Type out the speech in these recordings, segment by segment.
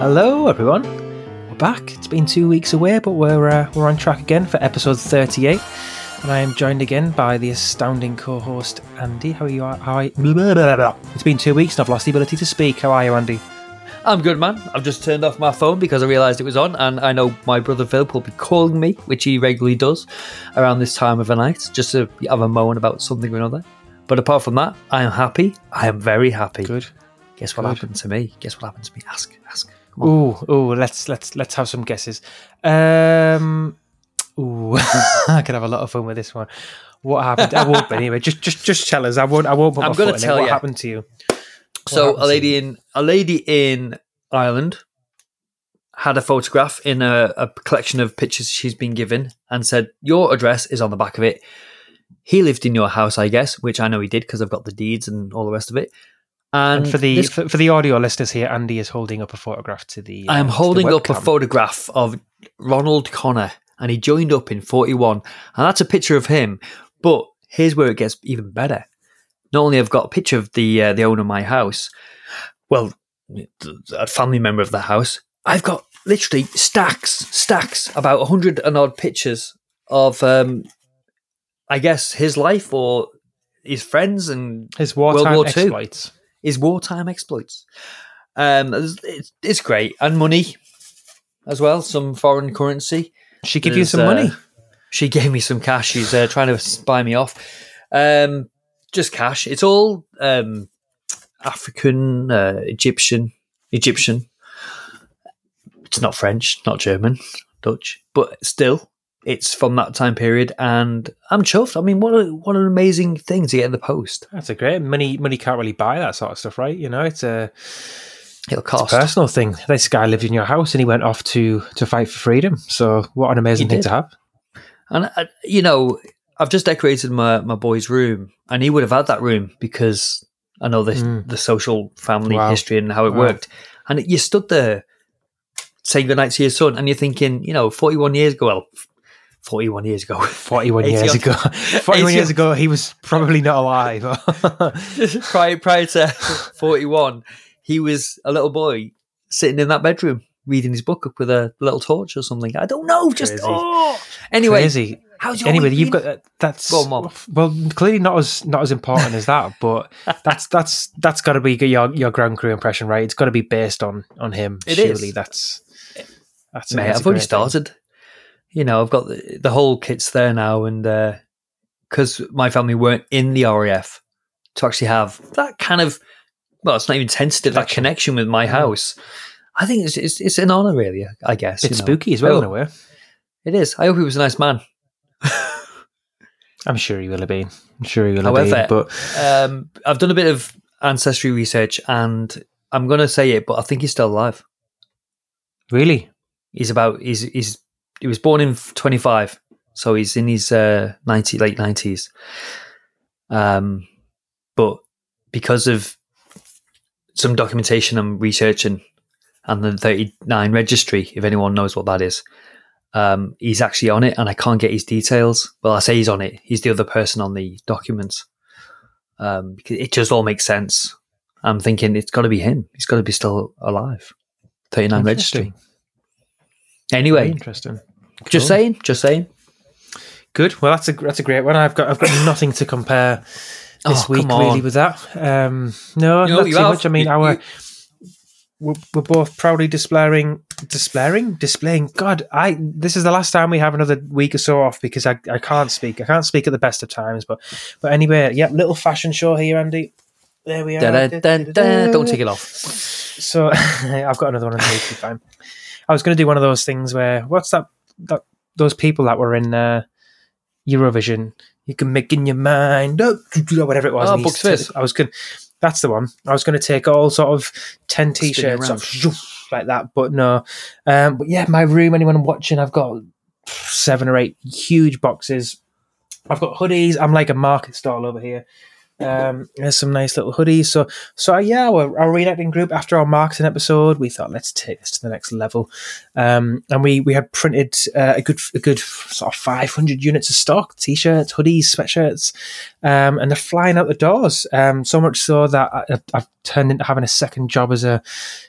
Hello, everyone. We're back. It's been two weeks away, but we're uh, we're on track again for episode thirty-eight, and I am joined again by the astounding co-host Andy. How are you? How are you? Blah, blah, blah, blah. It's been two weeks, and I've lost the ability to speak. How are you, Andy? I'm good, man. I've just turned off my phone because I realised it was on, and I know my brother Philip will be calling me, which he regularly does around this time of the night, just to have a moan about something or another. But apart from that, I am happy. I am very happy. Good. Guess what Good. happened to me? Guess what happened to me? Ask, ask. Ooh, ooh. Let's let's let's have some guesses. Um, ooh, I could have a lot of fun with this one. What happened? I won't. Anyway, just just just tell us. I won't. I won't put I'm foot in tell it. What happened to you? So a lady in a lady in Ireland had a photograph in a, a collection of pictures she's been given and said your address is on the back of it. He lived in your house, I guess, which I know he did because I've got the deeds and all the rest of it. And, And for the this- for, for the audio listeners here, Andy is holding up a photograph to the. I uh, am the holding up a photograph of Ronald Connor, and he joined up in 41. And that's a picture of him. But here's where it gets even better. Not only have I got a picture of the uh, the owner of my house, well, a family member of the house, I've got literally stacks, stacks, about 100 and odd pictures of, um, I guess, his life or his friends and His wartime War Two. exploits. His wartime exploits. Um, it's, it's- great and money as well. Some foreign currency. She give you some uh, money. She gave me some cash. She's uh, trying to buy me off. Um, just cash. It's all um, African, uh, Egyptian, Egyptian. It's not French, not German, Dutch, but still, it's from that time period, and I'm chuffed. I mean, what a, what an amazing thing to get in the post. That's a great money. Money can't really buy that sort of stuff, right? You know, it's a, It'll cost. personal thing. This guy lived in your house and he went off to to fight for freedom. So what an amazing thing to have. And uh, you know, I've just decorated my my boy's room, and he would have had that room because I know the Mm. the social family Wow. history and how it Wow. worked. And you stood there saying goodnight to your son, and you're thinking, you know, 41 years ago, well, 41 years ago, 41 years ago. 41 years ago, he was probably not alive. prior prior to 41, he was a little boy sitting in that bedroom reading his book up with a little torch or something. I don't know. Just Crazy. oh. Anyway, Crazy. how's your Anyway, you've been? got uh, that's Go on, well, clearly not as not as important as that, but that's that's that's got to be your your ground crew impression, right? It's got to be based on on him. It surely is. that's that's Mate, I've already started. thing. You know, I've got the, the whole kit's there now, and because my family weren't in the RAF, to actually have that kind of well, it's not even tentative that Connection. with my house. I think it's it's, it's an honour, really. I guess It's you know. spooky as well in a way. It is. I hope he was a nice man. I'm sure he will have been. I'm sure he will have However, been. But Um, I've done a bit of ancestry research, and I'm going to say it, but I think he's still alive. really, He's about he's he's he was born in 25, so he's in his uh, 90 late 90s. Um, but because of some documentation I'm researching and the 39 registry, if anyone knows what that is, um, he's actually on it, and I can't get his details. Well, I say he's on it. He's the other person on the documents. Um, because it just all makes sense. I'm thinking it's got to be him. He's got to be still alive. 39 registry. Anyway. Interesting. Very Anyway, interesting. just saying, just saying. Good. Well, that's a that's a great one. I've got I've got nothing to compare this Oh, week really with that. Um, no, You know, not too have- much. I mean, you- our you- we're, we're both proudly displaying displaying displaying. God, I this is the last time we have another week or so off because I, I can't speak. I can't speak at the best of times. But but anyway, yep. Little fashion show here, Andy. There we are. Da, da, da, da. Don't take it off. So I've got another one on the weekly. I was going to do one of those things where what's that? That those people that were in uh, Eurovision. You can make in your mind up, whatever it was. Oh, Bucks Fizz. I was going. That's the one. I was going to take all sort of ten t-shirts off, like that, but no. Um, but yeah, my room. Anyone watching? I've got seven or eight huge boxes. I've got hoodies. I'm like a market stall over here. Um, there's some nice little hoodies. So, so yeah, our, our reenacting group after our marketing episode, we thought let's take this to the next level, um, and we we had printed uh, a good a good sort of 500 units of stock: t-shirts, hoodies, sweatshirts, um, and they're flying out the doors. Um, so much so that I, I've turned into having a second job as a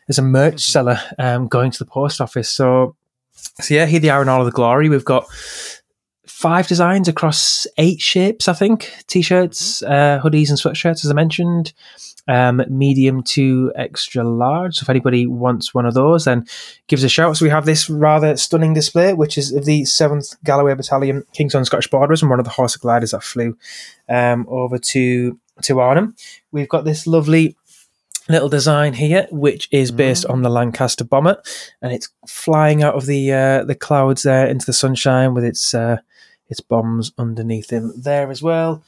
as a merch seller, um, going to the post office. So, so yeah, here they are in all of the glory. We've got five designs across eight shapes, I think. T-shirts, uh, hoodies, and sweatshirts, as I mentioned. Um, medium to extra large. So if anybody wants one of those, then give us a shout. So we have this rather stunning display, which is of the Seventh Galloway Battalion, King's Own Scottish Borderers, and one of the Horsa gliders that flew um, over to to Arnhem. We've got this lovely little design here, which is based on the Lancaster bomber, and it's flying out of the uh, the clouds there into the sunshine with its uh, its bombs underneath him there as well.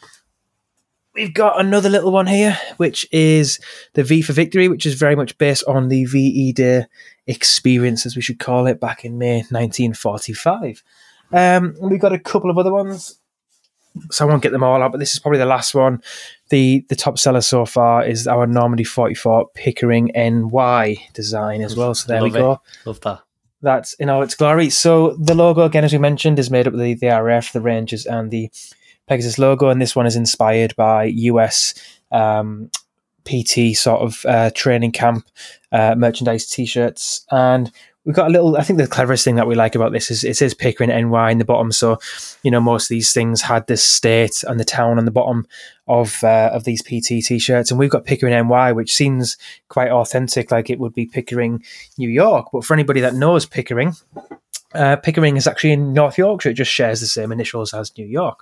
We've got another little one here, which is the V for Victory, which is very much based on the VE Day experience, as we should call it, back in May 1945. Um, we've got a couple of other ones, so I won't get them all out, but this is probably the last one. The the top seller so far is our Normandy 44 Pickering NY design as well. So there Love we it. go Love that. That's in all its glory. So the logo, again, as we mentioned, is made up of the, the RF, the Rangers, and the Pegasus logo, and this one is inspired by US um, PT sort of uh, training camp uh, merchandise T-shirts, and we've got a little. I think the cleverest thing that we like about this is it says Pickering NY in the bottom, so you know most of these things had the state and the town on the bottom of uh, of these PT T-shirts, and we've got Pickering NY, which seems quite authentic, like it would be Pickering, New York. But for anybody that knows Pickering, uh, Pickering is actually in North Yorkshire. It just shares the same initials as New York.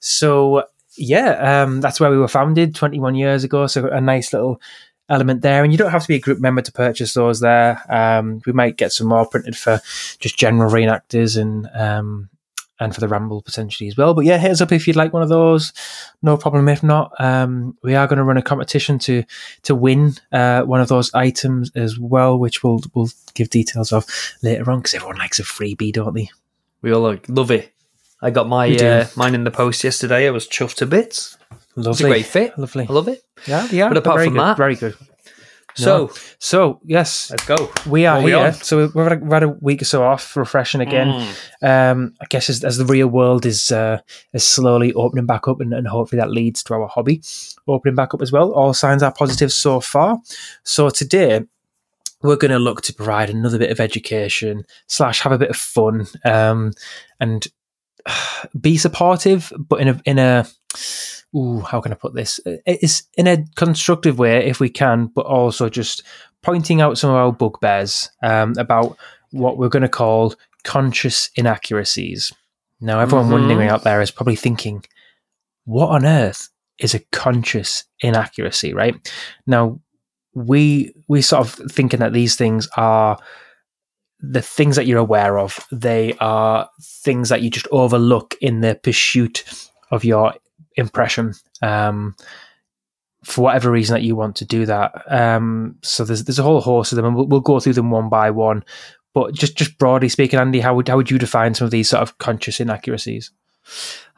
So yeah, um, that's where we were founded 21 years ago. So a nice little element there, and you don't have to be a group member to purchase those. There, um, we might get some more printed for just general reenactors and um, and for the ramble potentially as well. But yeah, hit us up if you'd like one of those. No problem if not. Um, we are going to run a competition to to win uh, one of those items as well, which we'll we'll give details of later on because everyone likes a freebie, don't they? We all like, love it. I got my uh, mine in the post yesterday. I was chuffed to bits. It's Lovely, a great fit. lovely. I love it. Yeah, yeah. But apart very from good, that- very good. So So yes, let's go. we are we here. on? so we've had, a, we've had a week or so off, refreshing again. Mm. Um, I guess as, as the real world is uh, is slowly opening back up, and, and hopefully that leads to our hobby opening back up as well. All signs are positive so far. So today we're going to look to provide another bit of education slash have a bit of fun um, and be supportive, but in a in a ooh, how can I put this? It's in a constructive way if we can, but also just pointing out some of our bugbears um, about what we're going to call conscious inaccuracies. Now, everyone Mhm. wondering out there is probably thinking, what on earth is a conscious inaccuracy, right? Now, we we sort of thinking that these things are the things that you're aware of. They are things that you just overlook in the pursuit of your impression. Um, for whatever reason that you want to do that. Um, so there's there's a whole host of them, and we'll, we'll go through them one by one. But just just broadly speaking, Andy, how would how would you define some of these sort of conscious inaccuracies?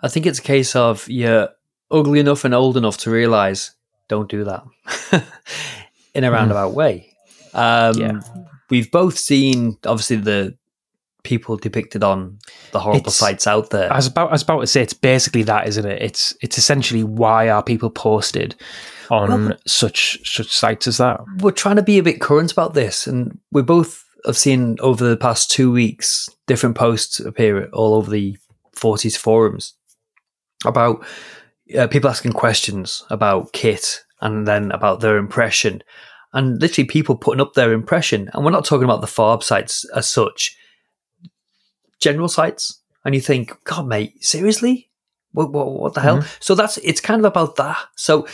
I think it's a case of you're ugly enough and old enough to realize don't do that in a roundabout way. Um, Yeah. We've both seen, obviously, the people depicted on the horrible It's- sites out there. I was about I was about to say it's basically that, isn't it? It's it's essentially why are people posted on Well, such such sites as that? we're trying to be a bit current about this, and we both have seen over the past two weeks different posts appear all over the 40s forums about uh, people asking questions about kit and then about their impression, and literally people putting up their impression. And we're not talking about the FARB sites as such, general sites. And you think, God, mate, seriously? What, what, what the hell? So that's it's kind of about that. So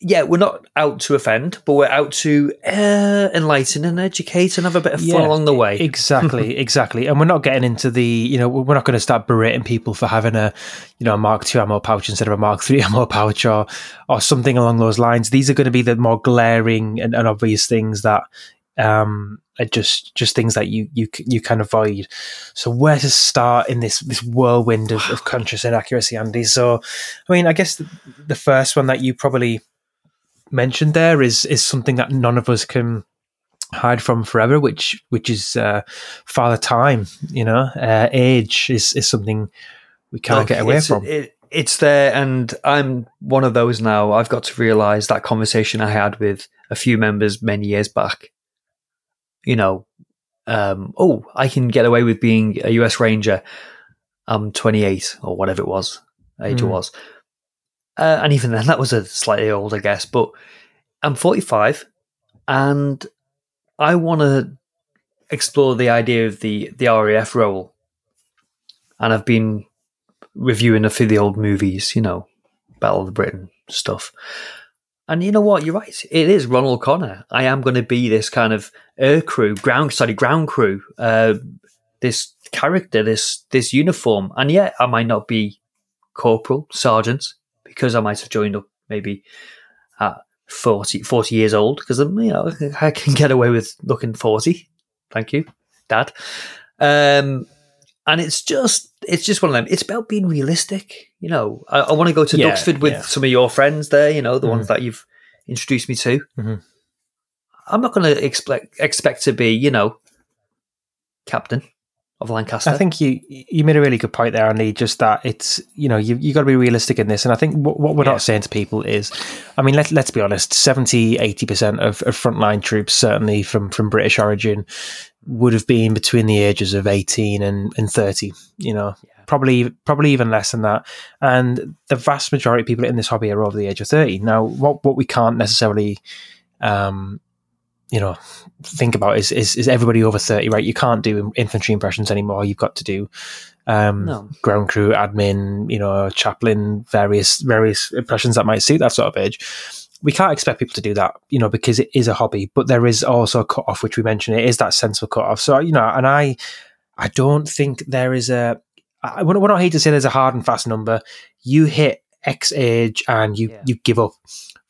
yeah, we're not out to offend, but we're out to uh, enlighten and educate and have a bit of fun Yeah, along the way. Exactly, exactly. And we're not getting into the, you know, we're not going to start berating people for having a, you know, a Mark II ammo pouch instead of a Mark III ammo pouch or, or something along those lines. These are going to be the more glaring and, and obvious things that um, just just things that you you you can avoid. So where to start in this this whirlwind of, of conscious inaccuracy, Andy? So, I mean, I guess the, the first one that you probably mentioned there is is something that none of us can hide from forever, which which is uh, father time. You know, uh, age is is something we can't Look, get away from. It, it's there, and I'm one of those now. I've got to realize that conversation I had with a few members many years back. You know, um, oh, I can get away with being a US Ranger. I'm 28 or whatever it was, age mm. it hmm. was. Uh, and even then, that was a slightly old, I guess. But I'm 45, and I want to explore the idea of the the RAF role, and I've been reviewing a few of the old movies, you know, Battle of Britain stuff. And you know what? You're right. It is Ronald Connor. I am going to be this kind of air crew, ground, sorry, ground crew. Uh, this character, this this uniform, and yet I might not be corporal, sergeant, because I might have joined up maybe at 40, 40 years old because you know I can get away with looking forty. Thank you, Dad. Um, and it's just it's just one of them. It's about being realistic. You know, I, I want to go to yeah, Duxford with yeah. some of your friends there. You know, the mm-hmm. ones that you've introduced me to. Mm-hmm. I'm not going to expect expect to be, you know, captain of Lancaster. I think you you made a really good point there, Andy. Just that it's you know you you got to be realistic in this, and I think what, what we're yeah. not saying to people is, I mean, let let's be honest, 70 80 percent of, of frontline troops, certainly from from British origin, would have been between the ages of eighteen and, and thirty. You know, yeah. probably probably even less than that, and the vast majority of people in this hobby are over the age of thirty. Now, what what we can't necessarily um, you know think about is, is is everybody over 30 right you can't do infantry impressions anymore you've got to do um, no. ground crew admin you know chaplain various various impressions that might suit that sort of age we can't expect people to do that you know because it is a hobby but there is also a cut off which we mentioned. It is that sense of cut off so you know and i i don't think there is a I, we're not here to say there's a hard and fast number. You hit x age and you yeah. you give up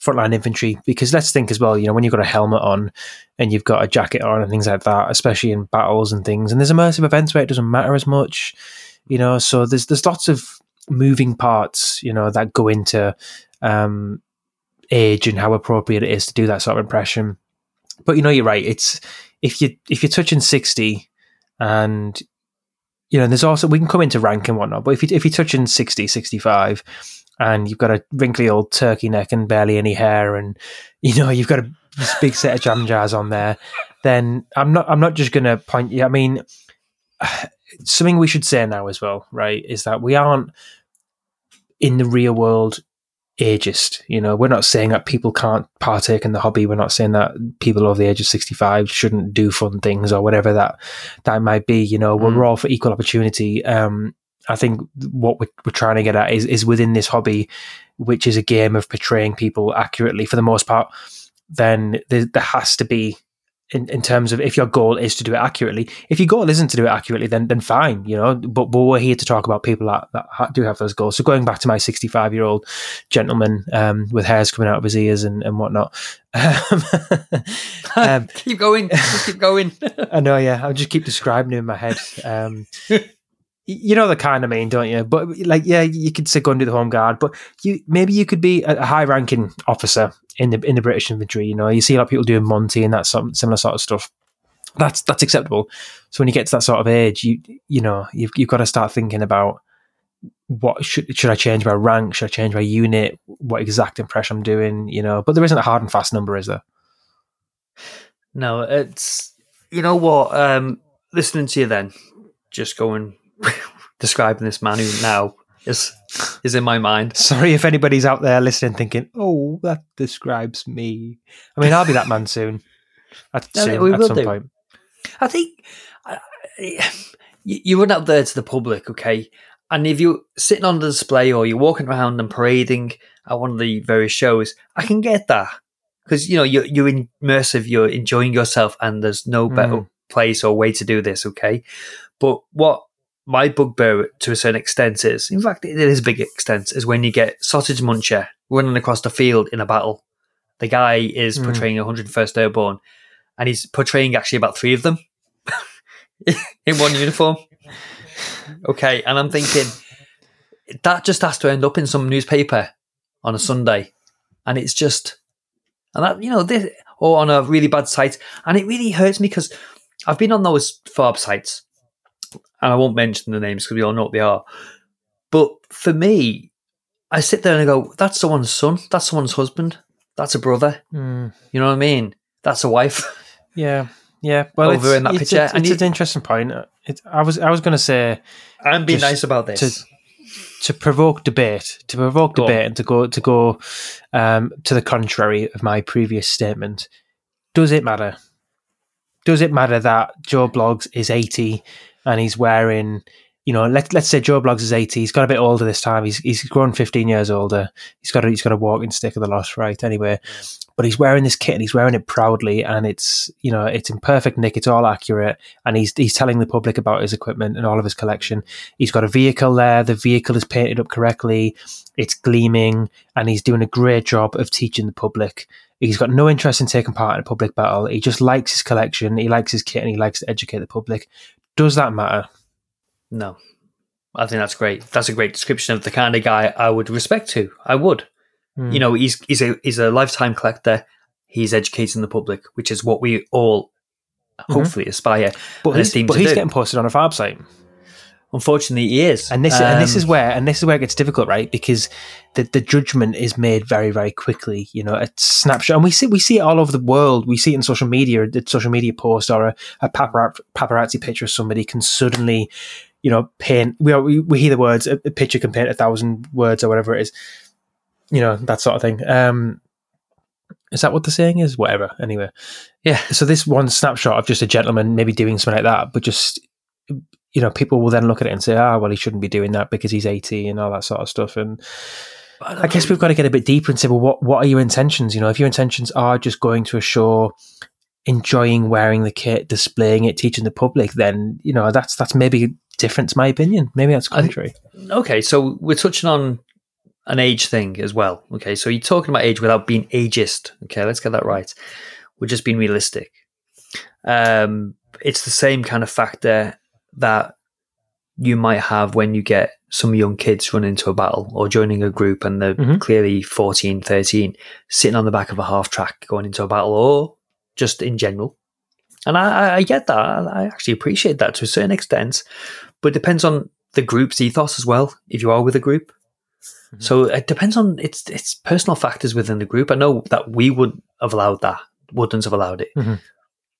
frontline infantry because let's think as well you know when you've got a helmet on and you've got a jacket on and things like that especially in battles and things and there's immersive events where it doesn't matter as much you know so there's there's lots of moving parts you know that go into um, age and how appropriate it is to do that sort of impression but you know you're right it's if you if you're touching 60 and you know there's also we can come into rank and whatnot but if you if you're touching 60 65 and you've got a wrinkly old turkey neck and barely any hair, and you know you've got a big set of jam jars on there, then I'm not I'm not just going to point you. I mean, something we should say now as well, right? Is that we aren't in the real world ageist. You know, we're not saying that people can't partake in the hobby. We're not saying that people over the age of 65 shouldn't do fun things or whatever that that might be. You know, mm. we're all for equal opportunity. Um, I think what we're, we're trying to get at is, is within this hobby, which is a game of portraying people accurately for the most part, then there, there has to be in, in terms of if your goal is to do it accurately. If your goal isn't to do it accurately, then then fine, you know. But, but we're here to talk about people that, that do have those goals. So going back to my 65 year old gentleman um, with hairs coming out of his ears and, and whatnot. um, keep going, just keep going. I know, yeah. I'll just keep describing him in my head. Um, you know the kind of mean, don't you? But like, yeah, you could say go and do the home guard, but you maybe you could be a high ranking officer in the in the British infantry. You know, you see a lot of people doing Monty and that some similar sort of stuff. That's that's acceptable. So when you get to that sort of age, you you know you've you've got to start thinking about what should should I change my rank? Should I change my unit? What exact impression I'm doing? You know, but there isn't a hard and fast number, is there? No, it's you know what. Um, listening to you then, just going describing this man who now is is in my mind. Sorry if anybody's out there listening, thinking, "Oh, that describes me." I mean, I'll be that man soon. At, no, soon, at some do. point. I think uh, you run out there to the public, okay, and if you're sitting on the display or you're walking around and parading at one of the various shows, I can get that because you know you're you're immersive, you're enjoying yourself, and there's no better mm. place or way to do this, okay. But what my bugbear to a certain extent is, in fact, it is a big extent, is when you get Sausage Muncher running across the field in a battle. The guy is mm. portraying 101st Airborne, and he's portraying actually about three of them in one uniform. Okay, and I'm thinking that just has to end up in some newspaper on a Sunday, and it's just, and that you know this or on a really bad site, and it really hurts me because I've been on those farb sites, and I won't mention the names because we all know what they are. But for me, I sit there and I go, "That's someone's son. That's someone's husband. That's a brother. Mm. You know what I mean? That's a wife." Yeah, yeah. Well, Over it's, in that it's, picture, It's, and it's an interesting point. It, I was I was going to say and be nice about this. to to provoke debate, to provoke Go on. debate, and to go to go um, to the contrary of my previous statement. Does it matter? Does it matter that Joe Bloggs is eighty and he's wearing? You know, let let's say Joe Bloggs is eighty. He's got a bit older this time. He's he's grown fifteen years older. He's got a, he's got a walking stick of the lot, right? Anyway, but he's wearing this kit and he's wearing it proudly, and it's you know it's in perfect nick. It's all accurate, and he's he's telling the public about his equipment and all of his collection. He's got a vehicle there. The vehicle is painted up correctly. It's gleaming, and he's doing a great job of teaching the public. He's got no interest in taking part in a public battle. He just likes his collection. He likes his kit, and he likes to educate the public. Does that matter? No, I think that's great. That's a great description of the kind of guy I would respect to. I would. Hmm. You know, he's he's a he's a lifetime collector. He's educating the public, which is what we all hopefully aspire. but he's, but he's getting posted on a farb site. Unfortunately, he is. and this and this Um, is where and this is where it gets difficult, right? Because the the judgment is made very very quickly. You know, a snapshot, and we see we see it all over the world. We see it in social media. A social media post or a, a papara- paparazzi picture of somebody can suddenly, you know, paint. We are, we, we hear the words a, a picture can paint a thousand words or whatever it is. You know that sort of thing. Um, is that what the saying is? Whatever. Anyway, Yeah. So this one snapshot of just a gentleman maybe doing something like that, but just you know, people will then look at it and say, "Ah, well, he shouldn't be doing that because he's 80 and all that sort of stuff." And I guess we've got to get a bit deeper and say, "Well, what what are your intentions?" You know, if your intentions are just going to a show, enjoying wearing the kit, displaying it, teaching the public, then you know that's that's maybe different to my opinion. Maybe that's I contrary. okay, so we're touching on an age thing as well. Okay, so you're talking about age without being ageist. Okay, let's get that right. We're just being realistic. Um, it's the same kind of factor that you might have when you get some young kids running into a battle or joining a group and they're Mhm. clearly 14, 13, sitting on the back of a half track going into a battle or just in general. And I, I- get that. I actually appreciate that to a certain extent, but it depends on the group's ethos as well. If you are with a group, so it depends on it's it's personal factors within the group. I know that we would have allowed that, wouldn't have allowed it. Mhm.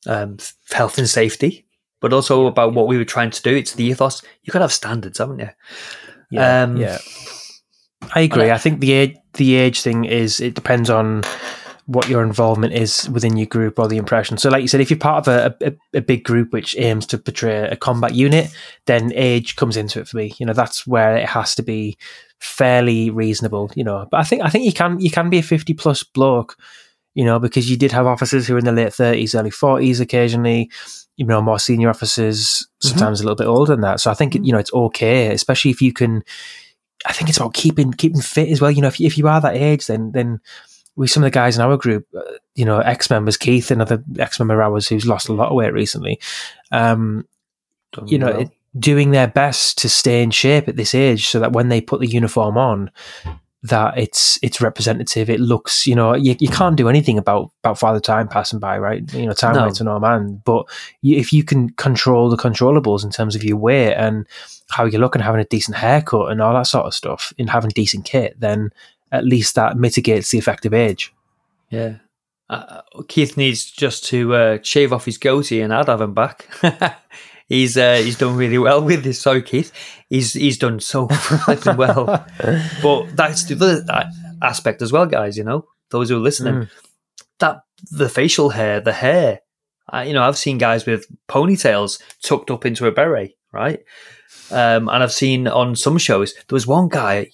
Um, health and safety, but also about what we were trying to do. It's the ethos. You got to have standards, haven't you? Yeah, Um, yeah. I agree. I- I think the age the age thing is it depends on what your involvement is within your group or the impression. So, like you said, if you're part of a, a, a big group which aims to portray a combat unit, then age comes into it for me. You know, that's where it has to be fairly reasonable. You know, but I think I think you can you can be a fifty plus bloke. You know, because you did have officers who were in the late thirties, early forties, occasionally. You know, more senior officers, sometimes a little bit older than that. So I think you know it's okay, especially if you can. I think it's about keeping keeping fit as well. You know, if you, if you are that age, then then with some of the guys in our group, uh, you know, ex members, Keith, another ex member of ours who's lost a lot of weight recently, um, Done you know, well. it, doing their best to stay in shape at this age, so that when they put the uniform on, that it's it's representative. It looks, you know, you, you can't do anything about about father time passing by, right? You know, time No. waits for no man. But you, if you can control the controllables in terms of your weight and how you look and having a decent haircut and all that sort of stuff, and having decent kit, then at least that mitigates the effect of age. Yeah. Uh, Keith needs just to uh, shave off his goatee, and I'd have him back. he's uh, he's done really well with this. Sorry, Keith. He's he's done so well. But that's the other aspect as well, guys. You know, those who are listening, Mm. that the facial hair, the hair. I, you know, I've seen guys with ponytails tucked up into a beret, right? Um, and I've seen on some shows there was one guy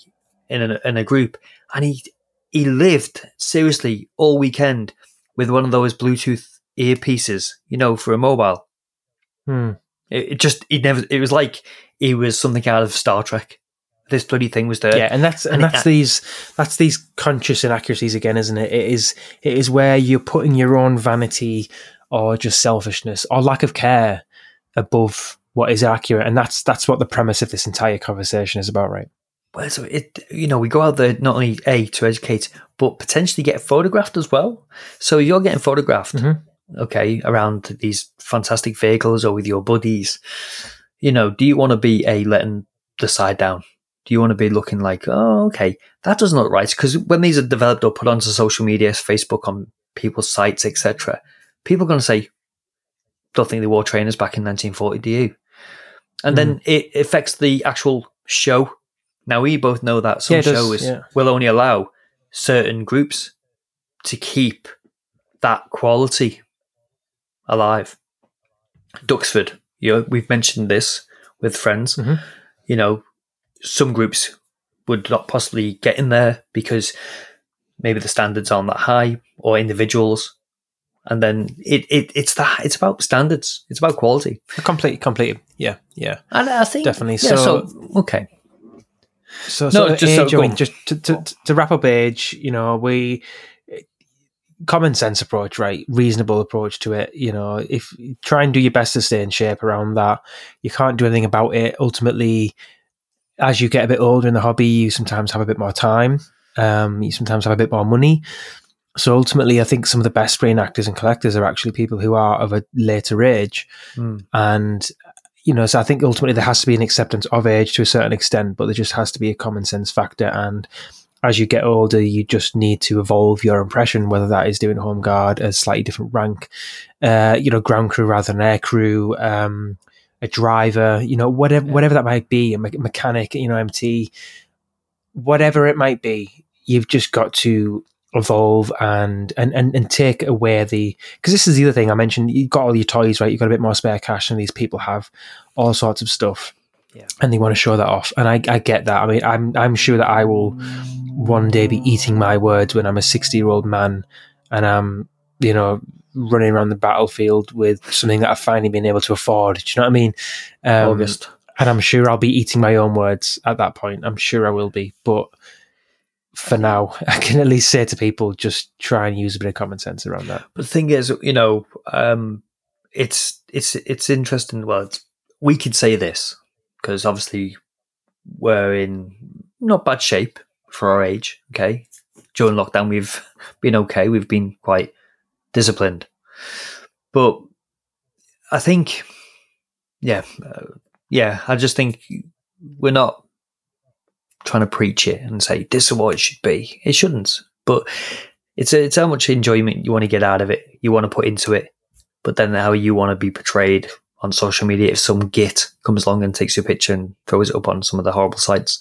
in a, in a group, and he he lived seriously all weekend with one of those Bluetooth earpieces, you know, for a mobile. Hmm. It, it just it never. It was like it was something out of Star Trek. This bloody thing was there. yeah, and that's and and it- that's these that's these conscious inaccuracies again, isn't it? It is it is where you're putting your own vanity or just selfishness or lack of care above what is accurate. And that's that's what the premise of this entire conversation is about, right? Well, so it you know we go out there not only a to educate, but potentially get photographed as well. So you're getting photographed, Mm-hmm. Okay, around these fantastic vehicles or with your buddies. You know, do you want to be a letting the side down? Do you want to be looking like, oh, okay, that doesn't look right? Because when these are developed or put onto social media, Facebook, on people's sites, etc., people are going to say, don't think they wore trainers back in 1940, do you? And then hmm. it affects the actual show. Now, we both know that some Yeah, shows yeah. will only allow certain groups to keep that quality alive. Duxford, you know, we've mentioned this with friends. Mhm. You know, some groups would not possibly get in there because maybe the standards aren't that high or individuals. And then it, it it's that it's about standards. It's about quality. Completely, completely. Yeah, yeah. And I think Definitely. yeah, So- so okay. So, No, just age, so- I mean, just to, to, to wrap up age, you know, we common sense approach, right? Reasonable approach to it. You know, if try and do your best to stay in shape around that. You can't do anything about it. Ultimately, as you get a bit older in the hobby, you sometimes have a bit more time. Um, you sometimes have a bit more money. So ultimately, I think some of the best reenactors and collectors are actually people who are of a later age, Mm. and you know, so I think ultimately there has to be an acceptance of age to a certain extent, but there just has to be a common sense factor. And as you get older, you just need to evolve your impression, whether that is doing home guard, a slightly different rank, uh, you know, ground crew rather than air crew, um, a driver, you know, whatever, Yeah. whatever that might be, a me- mechanic, you know, MT, whatever it might be, you've just got to evolve and and and, and take away the because this is the other thing I mentioned. You've got all your toys, right? You've got a bit more spare cash than these people have, all sorts of stuff, Yeah. and they want to show that off. And I, I get that. I mean, I'm I'm sure that I will one day be eating my words when I'm a 60 year old man and I'm you know running around the battlefield with something that I've finally been able to afford. Do you know what I mean? Um, August. and I'm sure I'll be eating my own words at that point. I'm sure I will be, but for now, I can at least say to people, just try and use a bit of common sense around that. But the thing is, you know, um, it's it's it's interesting. Well, it's, we could say this because obviously we're in not bad shape for our age. Okay, during lockdown we've been okay. We've been quite disciplined, but I think, yeah, uh, yeah, I just think we're not trying to preach it and say this is what it should be. It shouldn't, but it's a, it's how much enjoyment you want to get out of it, you want to put into it, but then how you want to be portrayed on social media. If some git comes along and takes your picture and throws it up on some of the horrible sites,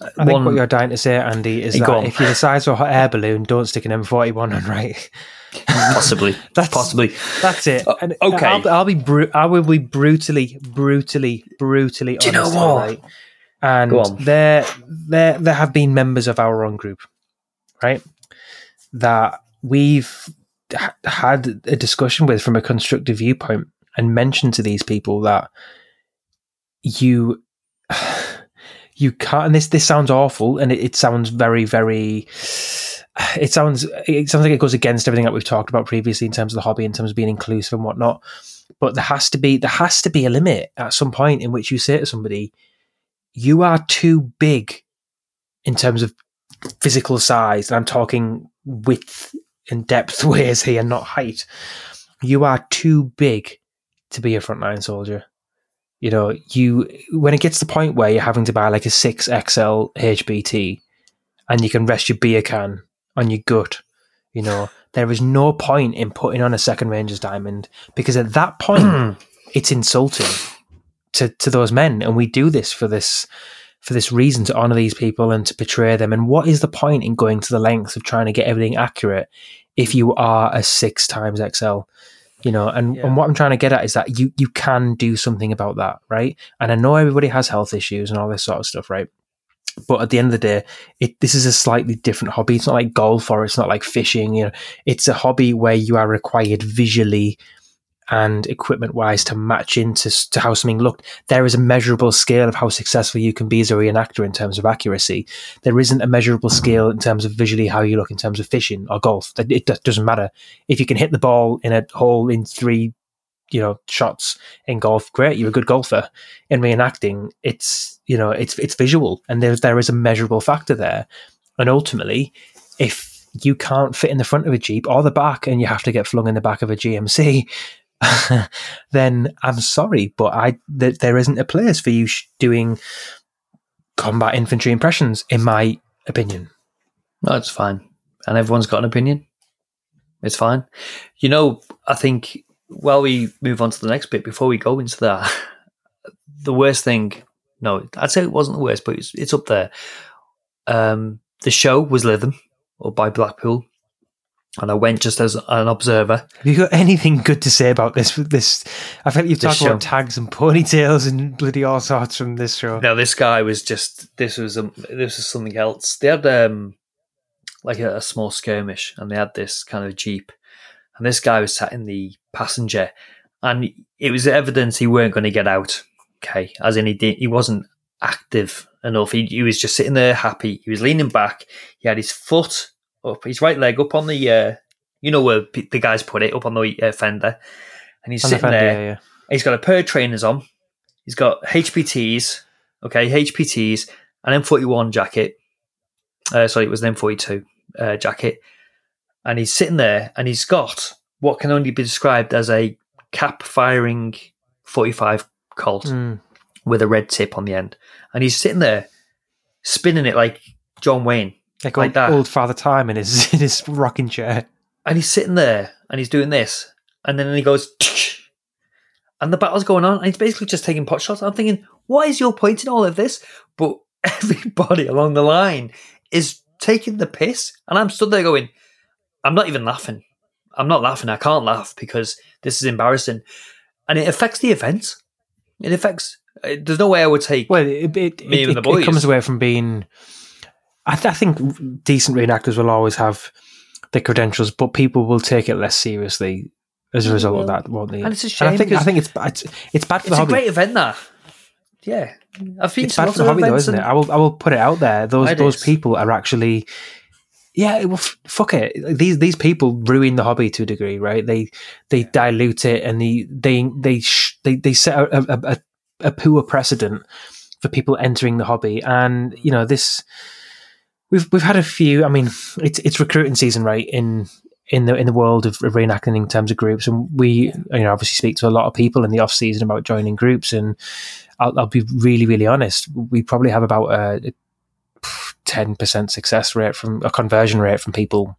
I think One- what you're dying to say, Andy, is that if you're the size of a hot air balloon, don't stick an M41 on, right? possibly, That's possibly, That's it. Uh, okay. I'll, I'll be bru- I will be brutally, brutally, brutally Do you know what? Right? And there, there, there have been members of our own group, right, that we've had a discussion with from a constructive viewpoint and mention to these people that you you can't and this this sounds awful and it, it sounds very very it sounds it sounds like it goes against everything that we've talked about previously in terms of the hobby in terms of being inclusive and whatnot. But there has to be there has to be a limit at some point in which you say to somebody you are too big in terms of physical size and i'm talking width and depth ways here not height. You are too big to be a frontline soldier. You know you when it gets to the point where you're having to buy like a 6xl hbt and you can rest your beer can on your gut you know there is no point in putting on a second ranger's diamond because at that point it's insulting to to those men. And we do this for this for this reason to honor these people and to portray them. And what is the point in going to the lengths of trying to get everything accurate if you are a six times xl you know and, Yeah. and what i'm trying to get at is that you you can do something about that right? And i know everybody has health issues and all this sort of stuff right? But at the end of the day it this is a slightly different hobby. It's not like golf or it's not like fishing you know. It's a hobby where you are required visually and equipment wise to match into to how something looked, there is a measurable scale of how successful you can be as a reenactor in terms of accuracy. There isn't a measurable scale in terms of visually how you look in terms of fishing or golf. It doesn't matter if you can hit the ball in a hole in three, you know, shots in golf. Great, you're a good golfer. In reenacting, it's you know, it's it's visual, and there there is a measurable factor there, and ultimately, if you can't fit in the front of a Jeep or the back and you have to get flung in the back of a GMC, then I'm sorry, but I th- there isn't a place for you sh- doing combat infantry impressions, in my opinion. No, it's fine, and everyone's got an opinion. It's fine. You know, I think while we move on to the next bit, before we go into that, the worst thing. No, I'd say it wasn't the worst, but it's, it's up there. Um, the show was Lytham or by Blackpool and I went just as an observer. Have you got anything good to say about this? This I like you've talked about tags and ponytails and bloody all sorts from this show. No, this guy was just this was um, this was something else. They had um like a, a, small skirmish, and they had this kind of jeep, and this guy was sat in the passenger, and it was evidence he weren't going to get out. Okay, as in he did, he wasn't active enough. He, he was just sitting there happy. He was leaning back. He had his foot up, his right leg up on the, uh, you know where the guys put it up on the uh, fender, and he's on sitting the fender, there. Yeah, yeah. He's got a pair of trainers on. He's got HBTs, okay, HBTs, an M41 jacket. Uh, sorry, it was an M42 uh, jacket, and he's sitting there, and he's got what can only be described as a cap firing 45 Colt mm. with a red tip on the end, and he's sitting there spinning it like John Wayne like, like old, that. old Father Time in his in his rocking chair. And he's sitting there and he's doing this, and then he goes, and the battle's going on, and he's basically just taking pot shots. I'm thinking, what is your point in all of this? But everybody along the line is taking the piss, and I'm stood there going, I'm not even laughing. I'm not laughing. I can't laugh because this is embarrassing, and it affects the event. It affects. Uh, there's no way I would take. Well, it, it, me it, and the boys. It comes away from being I, th- I think decent reenactors will always have the credentials, but people will take it less seriously as a result of mm-hmm. that, won't they? And it's a shame. And I think I think it's it's, it's bad for the hobby. It's a great event, that. Yeah, I've it's bad for the hobby, though, isn't it? I will I will put it out there. Those it those is. people are actually. Yeah, well, f- fuck it. These these people ruin the hobby to a degree, right? They they dilute it and they they they sh- they, they set a, a, a, a poor precedent for people entering the hobby. And you know this we've we've had a few. I mean, it's it's recruiting season, right? In in the in the world of, reenacting in terms of groups, and we you know obviously speak to a lot of people in the off season about joining groups. And I'll, I'll be really really honest, we probably have about a ten percent success rate from a conversion rate from people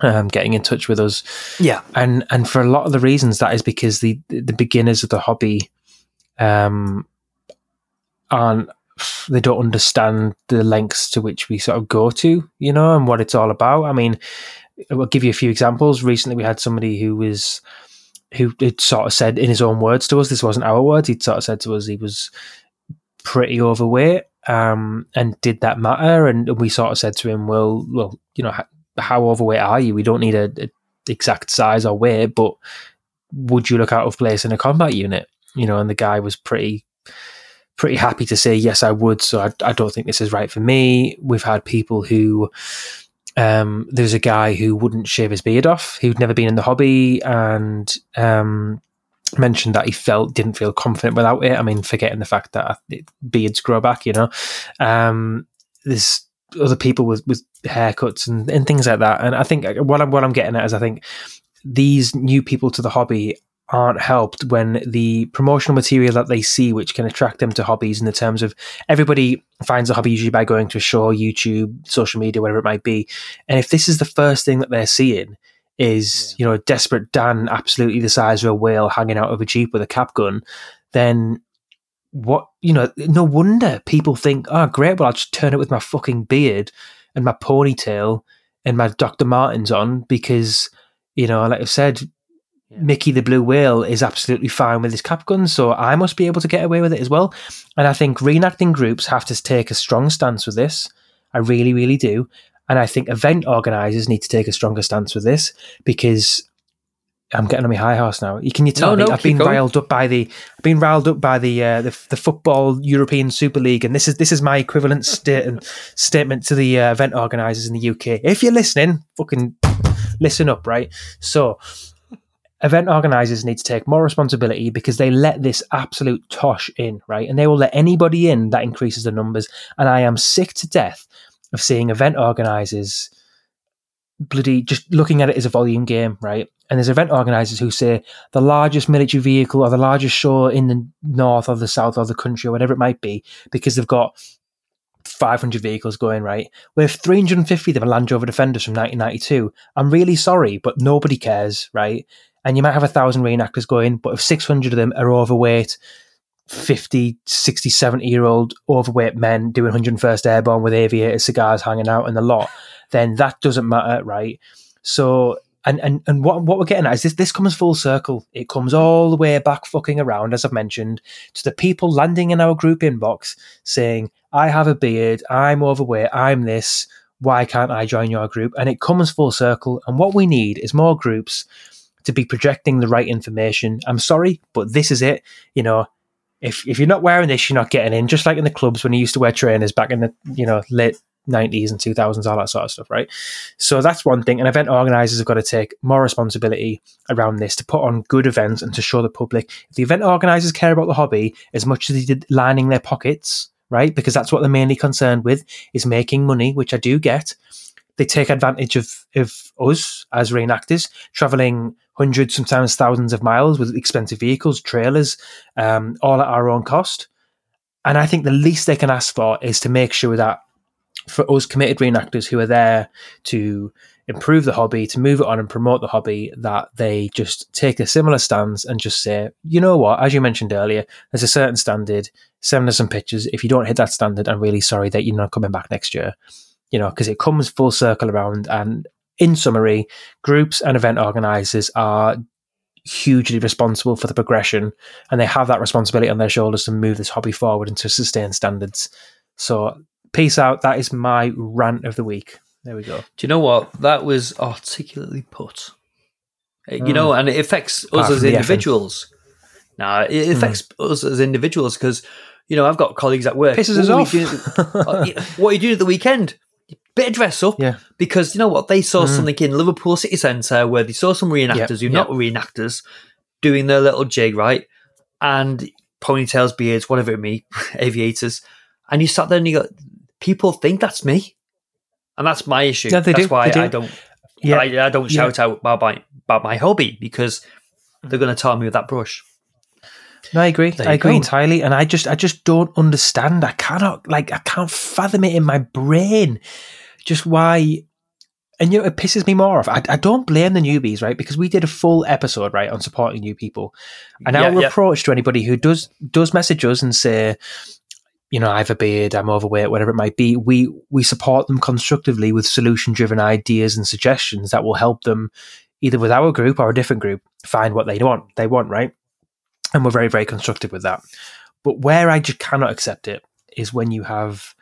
um, getting in touch with us. Yeah, and and for a lot of the reasons that is because the the beginners of the hobby um, aren't they don't understand the lengths to which we sort of go to, you know, and what it's all about. I mean, I'll give you a few examples. Recently, we had somebody who was who had sort of said in his own words to us, this wasn't our words. He'd sort of said to us he was pretty overweight, um, and did that matter? And we sort of said to him, well, well, you know, how, overweight are you? We don't need a, a exact size or weight, but would you look out of place in a combat unit? You know, and the guy was pretty pretty happy to say yes, I would. So I, I don't think this is right for me. We've had people who um, there's a guy who wouldn't shave his beard off, who'd never been in the hobby, and um, mentioned that he felt didn't feel confident without it. I mean, forgetting the fact that beards grow back, you know. Um, there's other people with, with haircuts and, and things like that, and I think what I'm what I'm getting at is I think these new people to the hobby aren't helped when the promotional material that they see, which can attract them to hobbies in the terms of everybody finds a hobby usually by going to a show, YouTube, social media, whatever it might be. And if this is the first thing that they're seeing, is yeah. you know a desperate Dan, absolutely the size of a whale, hanging out of a jeep with a cap gun, then what you know? No wonder people think, oh great, well I'll just turn it with my fucking beard and my ponytail and my Dr. Martens on because you know, like I've said, yeah. Mickey the Blue Whale is absolutely fine with his cap gun, so I must be able to get away with it as well. And I think reenacting groups have to take a strong stance with this. I really, really do. And I think event organizers need to take a stronger stance with this because I'm getting on my high horse now. Can you tell No, me no, I've been going. riled up by the I've been riled up by the uh, the the football European Super League, and this is this is my equivalent state statement to the uh, event organisers in the UK. If you're listening, fucking listen up, right? So. Event organisers need to take more responsibility because they let this absolute tosh in, right? And they will let anybody in that increases the numbers. And I am sick to death of seeing event organisers bloody just looking at it as a volume game, right? And there's event organisers who say the largest military vehicle or the largest show in the north or the south or the country or whatever it might be, because they've got 500 vehicles going, right? With 350 of are Land Rover Defenders from 1992. I'm really sorry, but nobody cares, right? And you might have a thousand reenactors going, but if 600 of them are overweight, 50, 60, 70 year old overweight men doing 101st Airborne with aviator cigars hanging out in the lot, then that doesn't matter, right? So, and and, and what, what we're getting at is this this comes full circle. It comes all the way back fucking around, as I've mentioned, to the people landing in our group inbox saying, I have a beard, I'm overweight, I'm this, why can't I join your group? And it comes full circle. And what we need is more groups to be projecting the right information. I'm sorry, but this is it. You know, if if you're not wearing this, you're not getting in. Just like in the clubs when you used to wear trainers back in the you know late nineties and two thousands, all that sort of stuff, right? So that's one thing. And event organisers have got to take more responsibility around this to put on good events and to show the public. If the event organisers care about the hobby as much as they did lining their pockets, right? Because that's what they're mainly concerned with is making money, which I do get. They take advantage of of us as reenactors traveling hundreds, sometimes thousands of miles with expensive vehicles, trailers, um, all at our own cost. And I think the least they can ask for is to make sure that for us committed reenactors who are there to improve the hobby, to move it on and promote the hobby, that they just take a similar stance and just say, you know what, as you mentioned earlier, there's a certain standard, send us some pictures. If you don't hit that standard, I'm really sorry that you're not coming back next year. You know, because it comes full circle around. And in summary, groups and event organizers are hugely responsible for the progression and they have that responsibility on their shoulders to move this hobby forward and to sustain standards. So, peace out. That is my rant of the week. There we go. Do you know what? That was articulately put. Uh, You know, and it affects Apart us as from the effing. individuals. Now, it affects us as individuals because, you know, I've got colleagues at work. Pisses us "Oh, off. what are you doing- uh, what are you doing at the weekend? Better dress up. Yeah. Because, you know what? They saw mm. something in Liverpool City Centre where they saw some reenactors who yep. not reenactors doing their little jig, right? And ponytails, beards, whatever it may, aviators. And you sat there and you go, people think that's me. And that's my issue. Yeah, they that's do. why They do. I don't Yeah. I, I don't Yeah. shout out about my about my hobby because they're going to tar me with that brush. No, I agree. There I agree go. entirely, and I just, I just don't understand. I cannot, like, I can't fathom it in my brain, just why. And you know, it pisses me more off. I, I don't blame the newbies, right? Because we did a full episode, right, on supporting new people, and Yeah, our yeah. approach to anybody who does does message us and say, you know, I have a beard, I'm overweight, whatever it might be. We we support them constructively with solution driven ideas and suggestions that will help them either with our group or a different group find what they want. They want, right? And we're very very constructive with that. But where I just cannot accept it is when you have,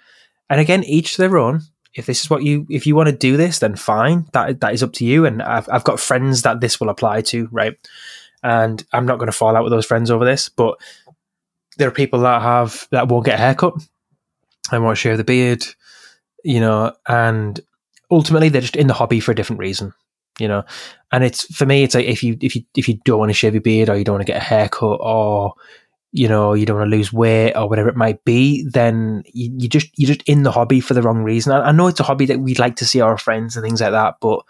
and again, each to their own. If this is what you, if you want to do this, then fine. That that is up to you. And I've I've got friends that this will apply to, right? And I'm not going to fall out with those friends over this, but there are people that have that won't get a haircut and won't shave the beard, you know, and ultimately they're just in the hobby for a different reason, you know. And it's for me, it's like if you if you if you don't want to shave your beard or you don't want to get a haircut or you know you don't want to lose weight or whatever it might be, then you, you just you're just in the hobby for the wrong reason. I, I know it's a hobby that we'd like to see our friends and things like that, but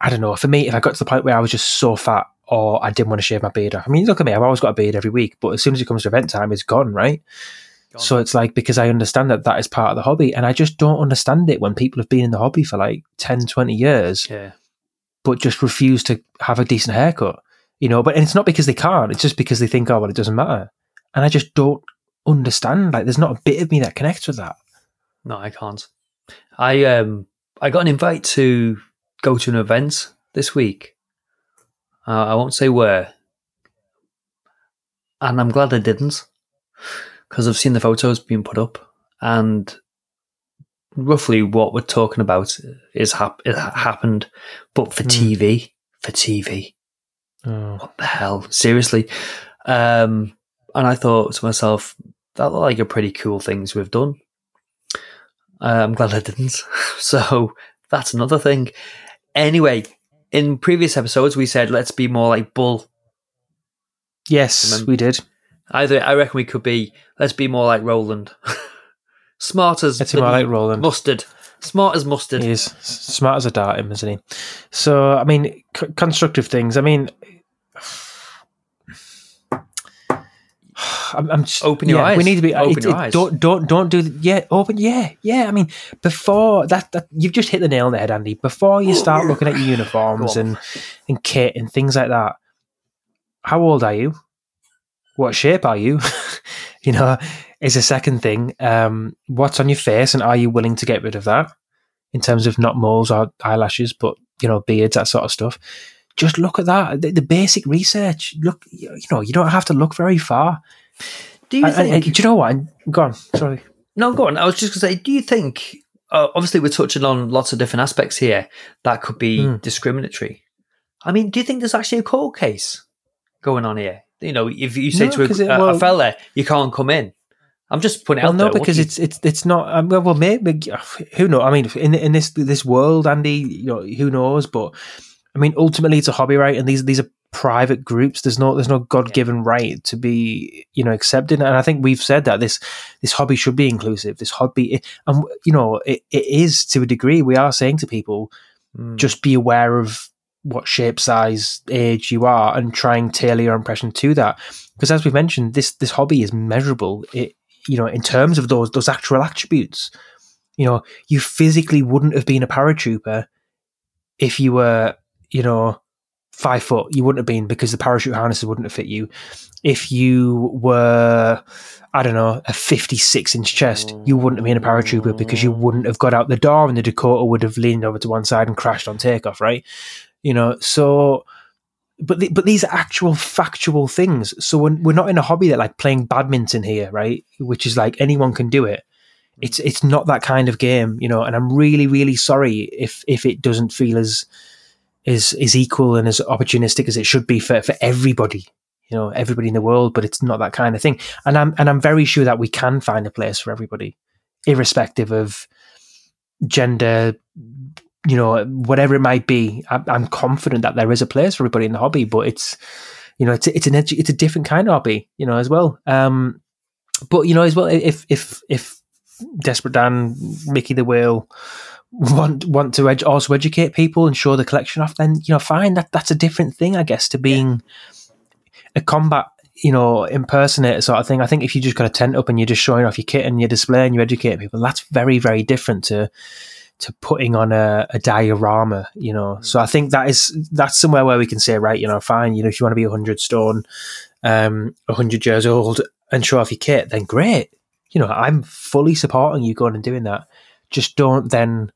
I don't know. For me, if I got to the point where I was just so fat or I didn't want to shave my beard off, I mean, look at me, I've always got a beard every week, but as soon as it comes to event time, it's gone, right? So it's like because I understand that that is part of the hobby, and I just don't understand it when people have been in the hobby for like 10, 20 years, Yeah. but just refuse to have a decent haircut, you know. But and it's not because they can't; it's just because they think, oh well, it doesn't matter. And I just don't understand. Like, there's not a bit of me that connects with that. No, I can't. I um I got an invite to go to an event this week. Uh, I won't say where, and I'm glad I didn't because I've seen the photos being put up, and roughly what we're talking about is hap- it ha- happened, but for Hmm. TV, for TV. Oh. what the hell? Seriously. Um, and I thought to myself, that looked like a pretty cool thing to have done. Uh, I'm glad I didn't. So that's another thing. Anyway, in previous episodes, we said let's be more like Bull. Yes, Remember- we did. Either I reckon we could be let's be more like Roland. Smart as Let's more like Roland. mustard. Smart as mustard. He is smart as a dart, him, isn't he? So, I mean, c- constructive things. I mean, I'm, I'm just, Open your yeah, eyes. We need to be Open it- your it- eyes. Don't don't don't do. The, yeah, open. Yeah, yeah. I mean, before that, that you've just hit the nail on the head, Andy. Before you start looking at your uniforms and and kit and things like that, how old are you? What shape are you? you know, is a second thing. Um, what's on your face, and are you willing to get rid of that? in terms of not moles or eyelashes, but you know beards, that sort of stuff. Just look at that. The, the basic research. Look, you know, you don't have to look very far. Do you and- think? and do you know what? Go on. Sorry. No, go on. I was just going to say, do you think, uh, obviously, we're touching on lots of different aspects here that could be Hmm. discriminatory. I mean, do you think there's actually a court case going on here? You know, if you say No, to a, it- a- a fella, you can't come in. I'm just putting Well, out no, there. Because it's it's it's not. Um, well, well, maybe who knows? I mean, in in this this world, Andy, you know, who knows? But I mean, ultimately, it's a hobby, right? And these these are private groups. There's no there's no God given right to be you know accepted. And I think we've said that this this hobby should be inclusive. This hobby, and you know, it, it is to a degree. We are saying to people, Mm. just be aware of what shape, size, age you are, and try and tailor your impression to that. Because as we mentioned, this this hobby is measurable. It you know in terms of those those actual attributes. You know, you physically wouldn't have been a paratrooper if you were you know five foot. You wouldn't have been because the parachute harnesses wouldn't have fit you. If you were I don't know, a 56 inch chest, you wouldn't have been a paratrooper because you wouldn't have got out the door and the Dakota would have leaned over to one side and crashed on takeoff, right? You know, so, but, the, but these are actual factual things. So when, we're not in a hobby that like playing badminton here, right? Which is like anyone can do it. It's, it's not that kind of game, you know, and I'm really, really sorry if, if it doesn't feel as, is, is equal and as opportunistic as it should be for, for everybody, you know, everybody in the world, but it's not that kind of thing. And I'm and I'm very sure that we can find a place for everybody, irrespective of gender, you know, whatever it might be. I'm, I'm confident that there is a place for everybody in the hobby, but it's you know, it's it's an edu- it's a different kind of hobby, you know, as well. Um, but you know, as well, if if if Desperate Dan, Mickey the Whale want want to edu- also educate people and show the collection off, then you know, fine. That that's a different thing, I guess, to being a combat, you know, impersonator sort of thing. I think if you just got a tent up and you're just showing off your kit and you're displaying, you educate people, that's very, very different to to putting on a, a diorama, you know. So I think that is that's somewhere where we can say, right, you know, fine, you know, if you want to be a hundred stone, um, hundred years old and show off your kit, then great. You know, I'm fully supporting you going and doing that. Just don't then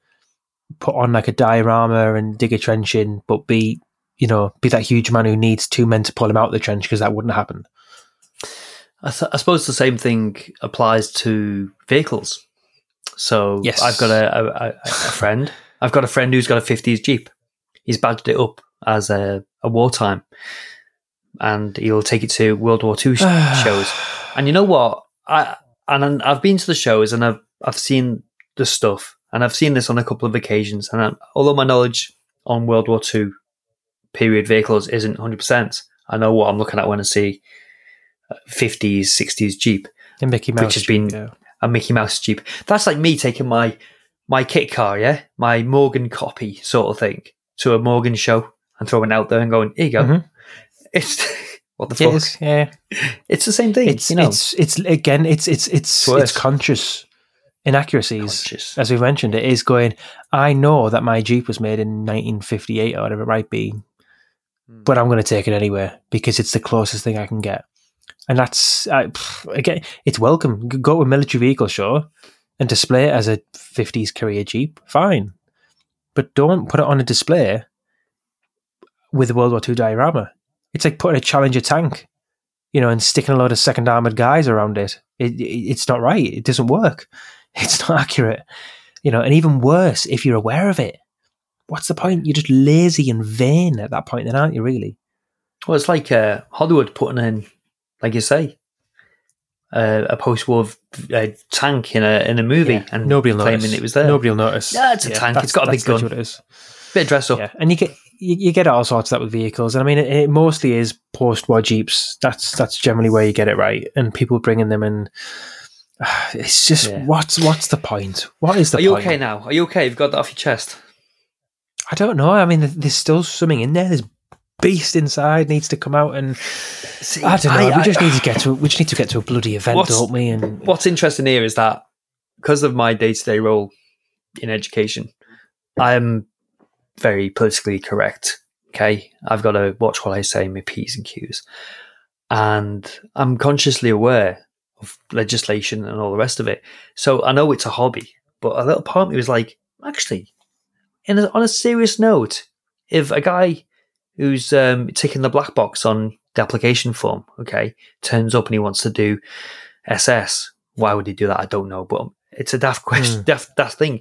put on like a diorama and dig a trench in, but be you know, be that huge man who needs two men to pull him out of the trench because that wouldn't happen. I, th- I suppose the same thing applies to vehicles. So Yes. I've got a, a, a, friend. I've got a friend who's got a 50s Jeep. He's badged it up as a, a wartime, and he'll take it to World War II sh- shows. And you know what? I and I've been to the shows and I've I've seen the stuff, and I've seen this on a couple of occasions. And I, although my knowledge on World War II period vehicles isn't 100, percent I know what I'm looking at when I see uh, 50s, 60s Jeep The Mickey Mouse, Which has been- yeah. a Mickey Mouse Jeep. That's like me taking my my kit car, yeah, my Morgan copy sort of thing, to a Morgan show and throwing it out there and going, "Here you go." Mhm. It's what the It fuck. is, yeah. It's the same thing. It's you know, it's it's again it's it's it's worse. it's conscious inaccuracies. Conscious. As we've mentioned, it is going. I know that my Jeep was made in 1958 or whatever it might be, Hmm. but I'm going to take it anywhere because it's the closest thing I can get. And that's uh, pff, again, it's welcome. Go to a military vehicle show and display it as a 50s Korea Jeep. Fine, but don't put it on a display with a World War II diorama. It's like putting a Challenger tank, you know, and sticking a load of second armored guys around it. It, it. It's not right. It doesn't work. It's not accurate, you know. And even worse, if you're aware of it, what's the point? You're just lazy and vain at that point, then, aren't you? Really? Well, it's like uh, Hollywood putting in, like you say, uh, a post-war uh, tank in a in a movie Yeah, and nobody will claiming notice. it was there. Nobody will notice. Yeah, it's a tank. It's got a big gun. What it is. Bit of dress up. Yeah, and you get you, you get all sorts of that with vehicles, and I mean, it, it mostly is post-war Jeeps. That's that's generally where you get it right, and people bringing them in. It's just Yeah. what's what's the point? What is the Are you point? okay now? Are you okay? You've got that off your chest. I don't know. I mean, there's still something in there. There's beast inside needs to come out, and See, I don't know. I- we just need to get to we just need to get to a bloody event, don't we? And What's interesting here is that because of my day to day role in education, I am very politically correct. Okay. I've got to watch what I say, my P's and Q's. And I'm consciously aware of legislation and all the rest of it. So I know it's a hobby, but a little part of me was like, actually, in a, on a serious note, if a guy who's um, ticking the black box on the application form, okay, turns up and he wants to do SS, why would he do that? I don't know, but it's a daft question, Hmm. daft, daft thing.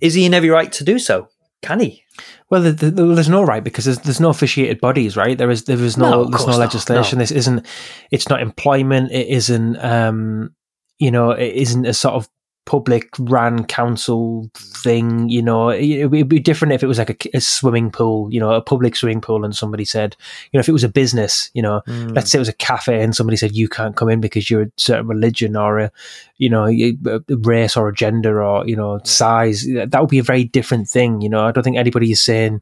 Is he in every right to do so? Can he? Well, the, the, there's no right because there's, there's no officiated bodies, right? There is there is no, No, there's no not, legislation. no. This isn't it's not employment. It isn't um, you know it isn't a sort of public ran council thing. You know, it, would be different if it was like a, a swimming pool. You know, a public swimming pool, and somebody said, you know, if it was a business, you know, Hmm. let's say it was a cafe and somebody said you can't come in because you're a certain religion or a you know a a race or a gender or you know size that would be a very different thing you know i don't think anybody is saying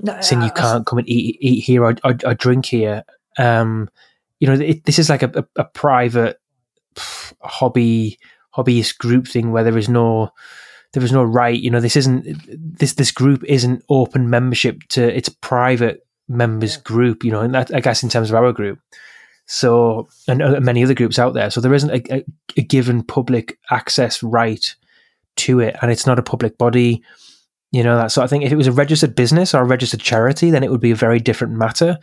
No, saying you can't come and eat eat here or, or, or drink here um you know it, this is like a, a, a private pff, hobby hobbyist group thing where there is no there is no right you know this isn't this this group isn't open membership to it's a private members group you know and that i guess in terms of our group. So and uh, many other groups out there. So there isn't a, a, a given public access right to it and it's not a public body you know that sort of thing. If it was a registered business or a registered charity then it would be a very different matter.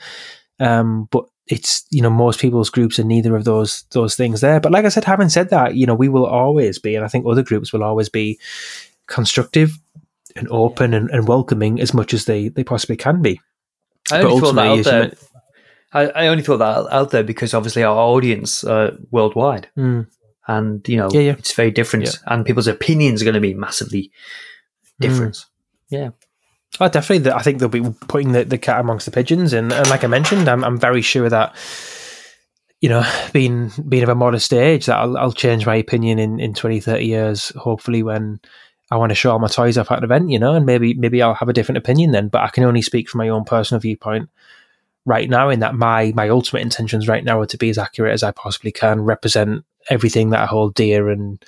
Um, but it's you know most people's groups are neither of those those things there but like i said having said that you know we will always be and i think other groups will always be constructive and open and, and welcoming as much as they they possibly can be I only thought that out there. I, I only thought that out there because obviously our audience are worldwide, Mm. and you know Yeah, yeah. it's very different, Yeah. and people's opinions are going to be massively different. Oh, definitely. I think they'll be putting the, the cat amongst the pigeons, and, and like I mentioned, I'm I'm very sure that you know, being being of a modest age, that I'll, I'll change my opinion in, in 20, 30 years. Hopefully, when I want to show all my toys off at an event, you know, and maybe maybe I'll have a different opinion then. But I can only speak from my own personal viewpoint right now. In that my my ultimate intentions right now are to be as accurate as I possibly can, represent everything that I hold dear, and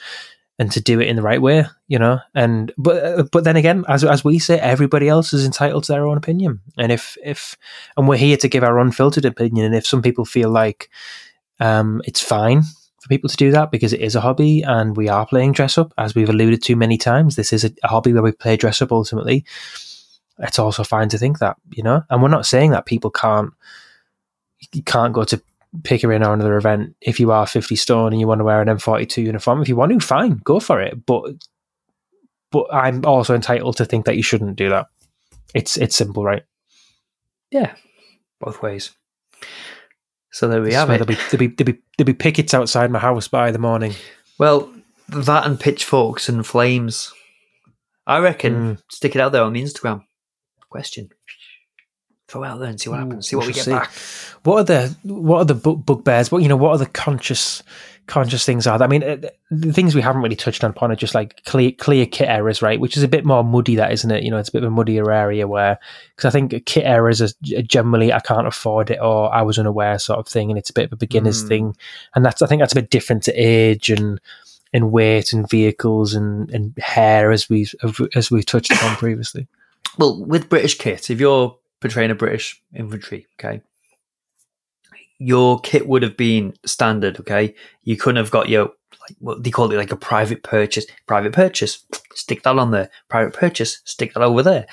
and to do it in the right way, you know. And but uh, but then again, as as we say, everybody else is entitled to their own opinion. And if if and we're here to give our unfiltered opinion, and if some people feel like um, it's fine for people to do that because it is a hobby and we are playing dress up, as we've alluded to many times. This is a, a hobby where we play dress up ultimately. It's also fine to think that, you know. And we're not saying that people can't you can't go to Pickering or another event if you are 50 stone and you want to wear an M42 uniform. If you want to, fine, go for it. But but I'm also entitled to think that you shouldn't do that. It's it's simple, right? Yeah, both ways. So there we is have it. There'll be, there'll, be, there'll, be, there'll be pickets outside my house by the morning. Well, that and pitchforks and flames. I reckon Mm. stick it out there on the Instagram. Question. Throw out there and see what Ooh, happens. See what we get see. back. What are the what are the bu- bugbears? What you know? What are the conscious conscious things are? there? I mean, uh, the things we haven't really touched on upon are just like clear clear kit errors, right? Which is a bit more muddy, that isn't it? You know, it's a bit of a muddier area where because I think kit errors are generally I can't afford it or I was unaware sort of thing, and it's a bit of a beginner's Mm. thing, and that's I think that's a bit different to age and and weight and vehicles and and hair as we've as we've touched upon previously. Well, with British kit, if you're portraying a British infantry, okay, your kit would have been standard, okay. You couldn't have got your like what they call it, like a private purchase. Private purchase, stick that on there. Private purchase, stick that over there.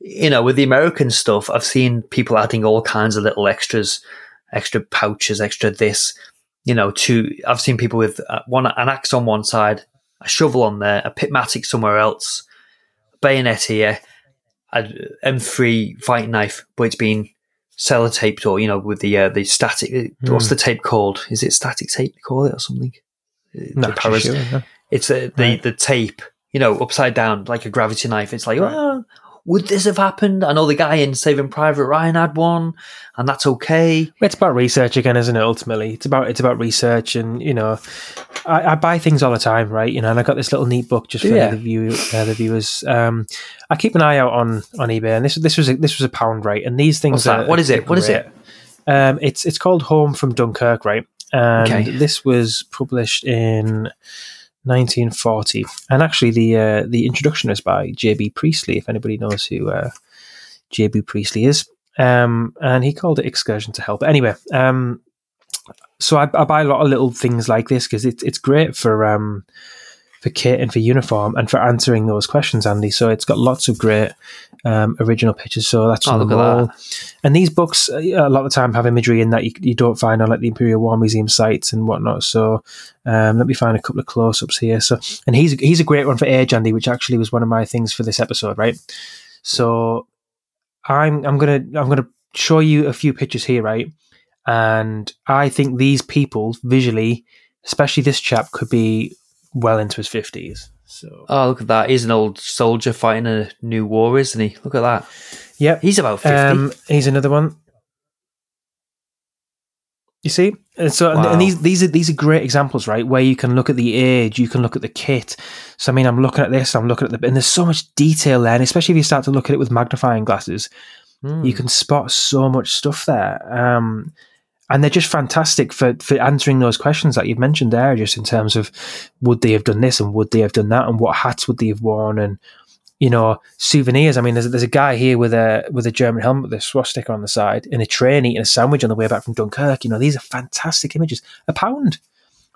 You know, with the American stuff, I've seen people adding all kinds of little extras, extra pouches, extra this. You know, to I've seen people with uh, one an axe on one side, a shovel on there, a pick mattock somewhere else, bayonet here, M3 fighting knife, but it's been sellotaped or you know with the uh, the static. Hmm. What's the tape called? Is it static tape? They call it or something. Uh, the sure, no. It's the the, Right. the tape, you know, upside down like a gravity knife. It's like, oh, would this have happened? I know the guy in Saving Private Ryan had one, and that's okay. It's about research again, isn't it? Ultimately, it's about it's about research, and you know, I, I buy things all the time, right? You know, and I got this little neat book just for Yeah. the view uh, the viewers. Um, I keep an eye out on on eBay, and this this was a, this was a pound, right? And these things are What is it? What is it? Um, it's it's called Home from Dunkirk, right? And Okay. this was published in 1940, and actually the uh, the introduction is by J.B. Priestley. If anybody knows who uh, J.B. Priestley is, um, and he called it Excursion to Hell. Anyway, um, so I, I buy a lot of little things like this because it's it's great for um, for kit and for uniform and for answering those questions, Andy. So it's got lots of great um, original pictures. So that's Oh, on the wall. And these books, uh, a lot of the time, have imagery in that you, you don't find on like the Imperial War Museum sites and whatnot. So um, let me find a couple of close-ups here. So, and he's he's a great one for age, Andy, which actually was one of my things for this episode, right? So I'm I'm gonna I'm gonna show you a few pictures here, right? And I think these people visually, especially this chap, could be well into his fifties. So Oh, look at that. He's an old soldier fighting a new war, isn't he? Look at that. yep, He's about 50. Um, here's another one. You see, and so and- Wow. and these these are these are great examples, right? Where you can look at the age, you can look at the kit. So I mean, I'm looking at this, I'm looking at the, and there's so much detail there, and especially if you start to look at it with magnifying glasses, Hmm. you can spot so much stuff there. Um, and they're just fantastic for, for answering those questions that you've mentioned there, just in terms of would they have done this and would they have done that and what hats would they have worn and you know souvenirs. I mean, there's, there's a guy here with a with a German helmet with a swastika on the side in a train eating a sandwich on the way back from Dunkirk. You know, these are fantastic images. A pound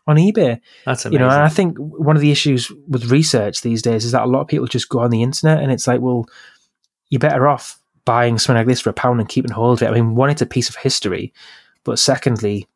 on eBay That's you know and i think one of the issues with research these days is that a lot of people just go on the internet and it's like well you're better off buying something like this for a pound and keeping hold of it i mean one it's a piece of history but secondly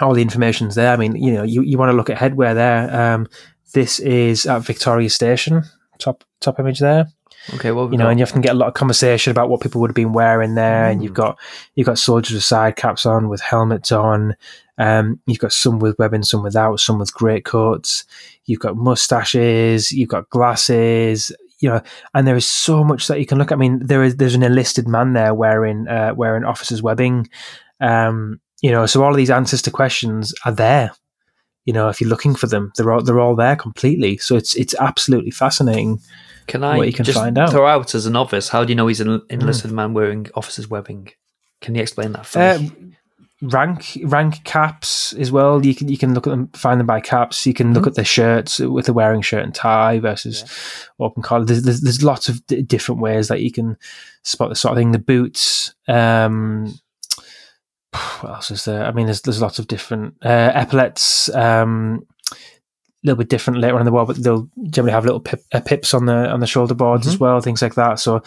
all the information's there i mean you know you, you want to look at headwear there um, this is at victoria station top top image there okay, well, you know, and you often get a lot of conversation about what people would have been wearing there, and you've Mm. got you've got soldiers with side caps on, with helmets on. Um, you've got some with webbing, some without, some with great coats. You've got mustaches, you've got glasses, you know, and there is so much that you can look. at. I mean, there is there's an enlisted man there wearing uh, wearing officer's webbing. Um, you know, so all of these answers to questions are there. You know, if you're looking for them, they're all they're all there completely. So it's it's absolutely fascinating. can I what you can just find out. throw out as a novice, how do you know he's an enlisted man wearing officer's webbing? Can you explain that for Uh, me? rank rank caps as well. You can you can look at them, find them by caps. You can look at their shirts with the wearing shirt and tie versus open collar. There's, there's there's lots of d- different ways that you can spot the sort of thing. The boots. Um, what else is there? I mean, there's there's lots of different uh, epaulets. Um, a little bit different later on in the war, but they'll generally have little pip, uh, pips on the on the shoulder boards as well, things like that. So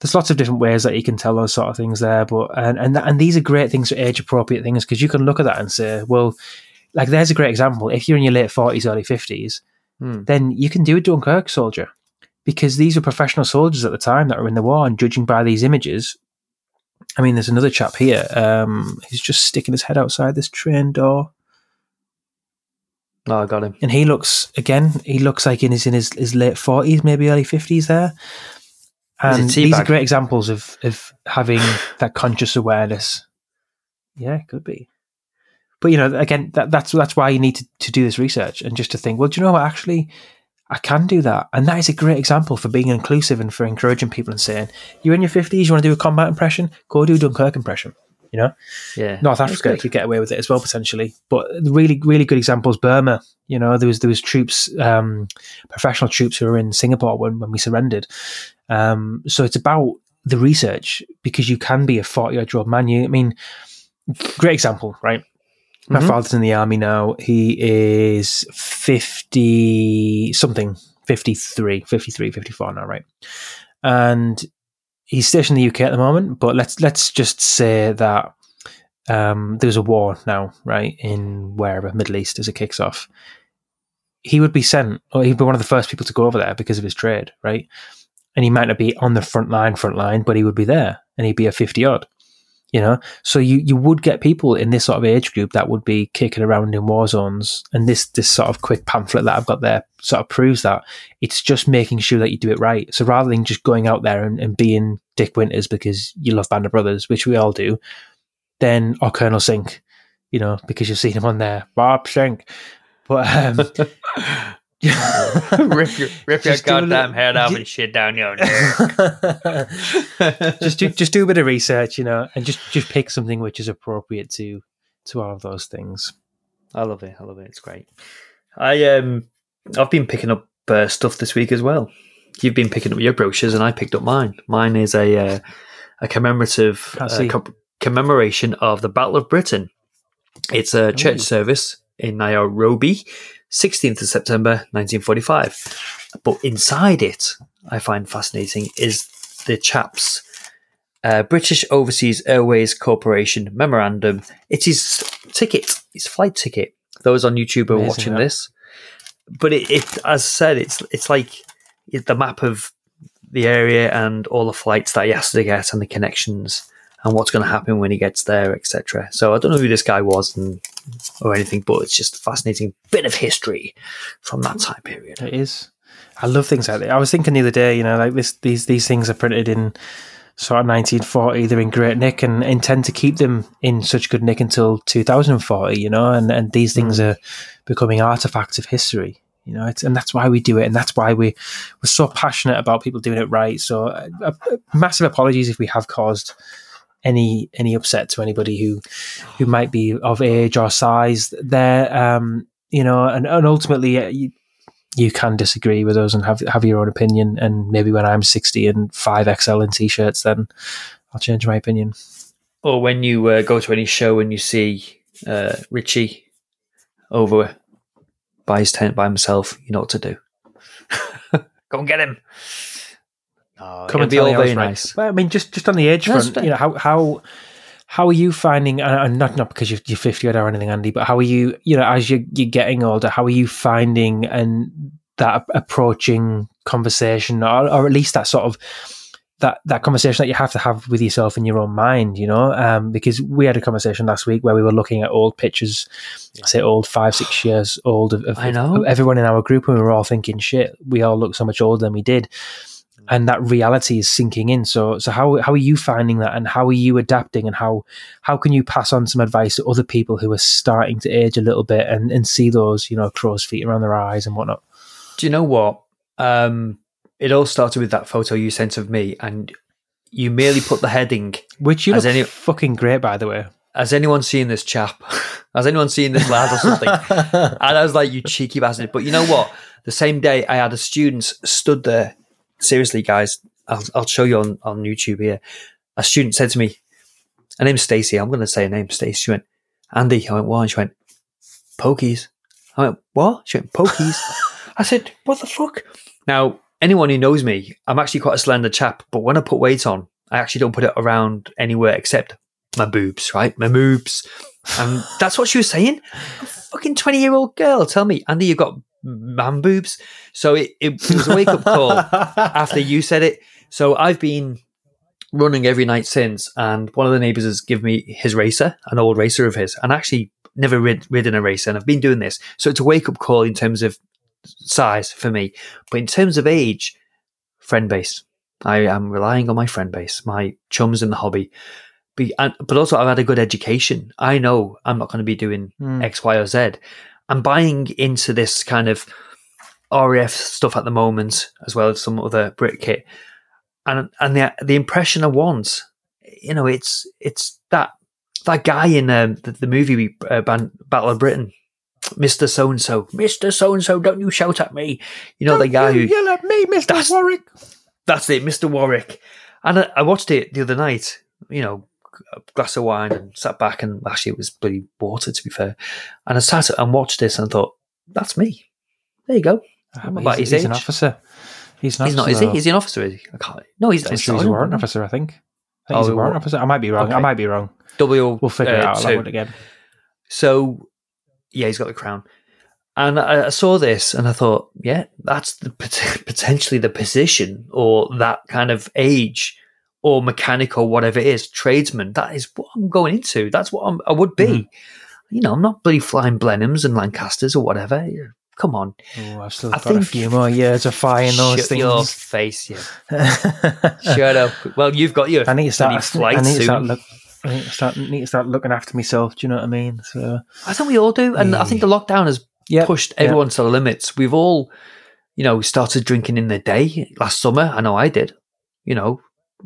there's lots of different ways that you can tell those sort of things there. But and and, that, and these are great things for age appropriate things because you can look at that and say, well, like there's a great example. If you're in your late forties, early fifties, Hmm. then you can do a Dunkirk soldier because these are professional soldiers at the time that were in the war. And judging by these images, I mean, there's another chap here. Um, he's just sticking his head outside this train door, Oh, I got him. and he looks again. He looks like in his in his, his late forties, maybe early fifties There, And these are great examples of of having that conscious awareness. Yeah, it could be. But you know, again, that, that's that's why you need to, to do this research and just to think, well, do you know what? Actually, I can do that, and that is a great example for being inclusive and for encouraging people and saying, you're in your fifties, you want to do a combat impression, go do a Dunkirk impression. You know, Yeah. North Africa could get away with it as well potentially. But the really, really good examples, Burma. You know, there was there was troops, um, professional troops who were in Singapore when when we surrendered. Um, so it's about the research because you can be a forty year old man. You, I mean, great example, right? My Mhm. father's in the army now. He is 50 something, 53, 53, 54 now, right? And he's stationed in the UK at the moment, but let's let's just say that um, there's a war now, right, in wherever, Middle East, as it kicks off. He would be sent, or he'd be one of the first people to go over there because of his trade, right? And he might not be on the front line, front line, but he would be there and he'd be a 50 odd you know? So you you would get people in this sort of age group that would be kicking around in war zones and this this sort of quick pamphlet that i've got there sort of proves that. It's just making sure that you do it right. So rather than just going out there and, and being dick winters because you love band of brothers which we all do then or colonel sink you know because you've seen him on there. Bob sink but um rip your, rip your goddamn head off and shit down your neck. just do just do a bit of research, you know, and just just pick something which is appropriate to to all of those things. I love it. I love it. It's great. I um, I've been picking up uh, stuff this week as well. You've been picking up your brochures, and I picked up mine. Mine is a uh, a commemorative uh, com- commemoration of the Battle of Britain. It's a church Ooh. service in Nairobi, 16th of September, 1945. But inside it, I find fascinating is the chaps. Uh, British Overseas Airways Corporation memorandum. It is ticket. It's flight ticket. Those on YouTube are Amazing, watching that. this, but it, it, as I said, it's it's like the map of the area and all the flights that he has to get and the connections and what's going to happen when he gets there, etc. So I don't know who this guy was and or anything, but it's just a fascinating bit of history from that time period. It is. I love things like that. I was thinking the other day, you know, like this these these things are printed in sort of 1940. They're in great nick and intend to keep them in such good nick until 2040. You know, and and these things are becoming artifacts of history. You know, it's, and that's why we do it, and that's why we we're so passionate about people doing it right. So, uh, uh, massive apologies if we have caused any any upset to anybody who who might be of age or size there. Um, you know, and, and ultimately, uh, you, you can disagree with us and have have your own opinion. And maybe when I'm 60 and five XL in t-shirts, then I'll change my opinion. Or when you uh, go to any show and you see uh, Richie over by his tent by himself, you know what to do. go and get him. Oh, Come and be all I very right. nice. Well, I mean, just just on the edge That's front, you know, how how how are you finding? And not not because you're, you're 50 or anything, Andy, but how are you? You know, as you you're getting older, how are you finding and that approaching conversation, or, or at least that sort of that that conversation that you have to have with yourself in your own mind, you know, um, because we had a conversation last week where we were looking at old pictures, I say old five six years old of, of, I know. of everyone in our group, and we were all thinking, shit, we all look so much older than we did, and that reality is sinking in. So, so how how are you finding that, and how are you adapting, and how how can you pass on some advice to other people who are starting to age a little bit and and see those you know crow's feet around their eyes and whatnot? Do you know what? Um, it all started with that photo you sent of me, and you merely put the heading. Which you look any- fucking great, by the way. Has anyone seen this chap? Has anyone seen this lad or something? and I was like, you cheeky bastard. But you know what? The same day I had a student stood there. Seriously, guys, I'll, I'll show you on, on YouTube here. A student said to me, her name's Stacey. I'm going to say her name, Stacey. She went, Andy. I went, what? And she went, Pokies. I went, what? She went, Pokies. I said, what the fuck? Now, anyone who knows me, I'm actually quite a slender chap, but when I put weight on, I actually don't put it around anywhere except my boobs, right? My boobs. And that's what she was saying. A fucking 20 year old girl tell me, Andy, you've got man boobs. So it, it, was a wake up call after you said it. So I've been running every night since, and one of the neighbors has given me his racer, an old racer of his, and actually never rid, ridden a racer, and I've been doing this. So it's a wake up call in terms of size for me, but in terms of age, friend base. I am relying on my friend base, my chums in the hobby. And, but also, I've had a good education. I know I'm not going to be doing Hmm. X, Y, or Z. I'm buying into this kind of RAF stuff at the moment, as well as some other Brit kit. And and the the impression I want, you know, it's it's that that guy in um, the, the movie uh, Ban- Battle of Britain, Mister So and So, Mister So and So, don't you shout at me? You know the guy who yell at me, Mister Warwick. that's it, Mr. Warwick. And I, I watched it the other night, you know, a glass of wine and sat back and actually it was bloody water to be fair. And I sat and watched this and thought, that's me. There you go. Ah, What but about he's, his he's an officer. He's, an He's not, officer, is he? Is he an officer? Is he? I can't. No, he's, I'm he's, he's a warrant officer. I think. I think he's Oh, a warrant wa- officer. I might be wrong. I might be wrong. W. We'll figure it uh, out. I'll so- have it again. So, yeah, he's got the crown. And I, I saw this and I thought, yeah, that's the pot- potentially the position or that kind of age or mechanic or whatever it is, tradesman. That is what I'm going into. That's what I'm, I would be. Mhm. You know, I'm not bloody flying Blenheims and Lancasters or whatever. Come on, Oh, I've still I got a few more years of flying those shut your things. face, you. Shut up. Well, you've got your I need to start. flight I need to start look. I need to start. Need to start looking after myself. Do you know what I mean? So I think we all do, and I think the lockdown has yeah, pushed yeah. everyone to the limits. We've all, you know, started drinking in the day last summer. I know I did. You know,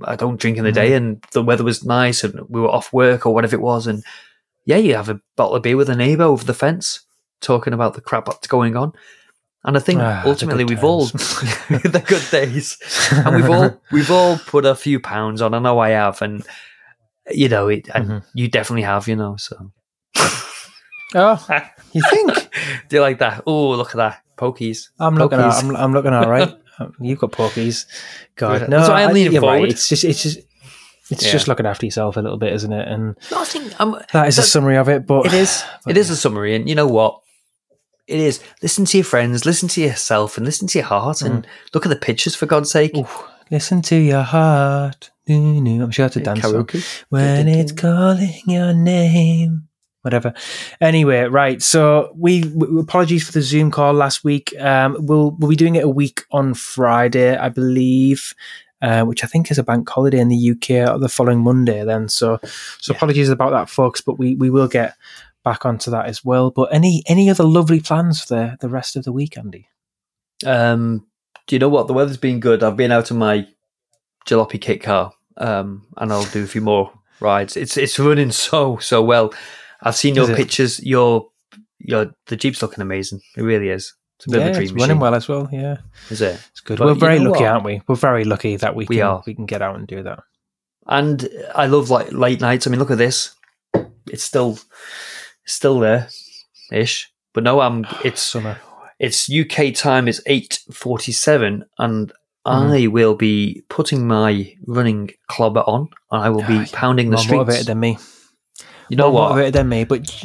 I don't drink in the Mm-hmm. day, and the weather was nice, and we were off work or whatever it was, and yeah, you have a bottle of beer with a neighbour over the fence, talking about the crap that's going on. And I think Ah, ultimately we've all the good days, and we've all we've all put a few pounds on. I know I have, and you know, it, and Mhm. you definitely have. You know, so Oh, you think? do you like that? Oh, look at that pokies. I'm looking. At, Pokies. I'm, I'm looking all right. Um, you've got porkies. God, no. That's why I'm I- leaning you're right. It's just. It's just. It's Yeah. just looking after yourself a little bit, isn't it? And No, I think I'm, that is a summary of it. But It is. But It is a summary, and you know what? It is. Listen to your friends, listen to yourself, and listen to your heart, and mm. look at the pictures for God's sake. Ooh, listen to your heart. Doo, doo. I'm sure that's a dance. Karaoke. when it's calling your name. Whatever. Anyway, right. So we, we apologies for the Zoom call last week. Um, we'll we'll be doing it a week on Friday, I believe, uh, which I think is a bank holiday in the UK the following Monday. Then, so so Yeah. apologies about that, folks. But we, we will get back onto that as well. But any any other lovely plans for the the rest of the week, Andy? Um, do you know what? The weather's been good. I've been out in my jalopy kit car, um, and I'll do a few more rides. It's it's running so so well. I've seen your Is it? pictures. Your your the Jeep's looking amazing. It really is. It's a bit yeah, of a dream it's machine. running well as well. Yeah, Is it? it's good. But We're very lucky, what? aren't we? We're very lucky that we can We are. we can get out and do that. and I love like late nights. I mean, look at this; it's still still there, ish. But no, I'm. It's Summer. it's UK time. It's eight forty seven, and Mhm. I will be putting my running clobber on, and I will be pounding the More streets. motivated than me. You know More what? motivated than me, but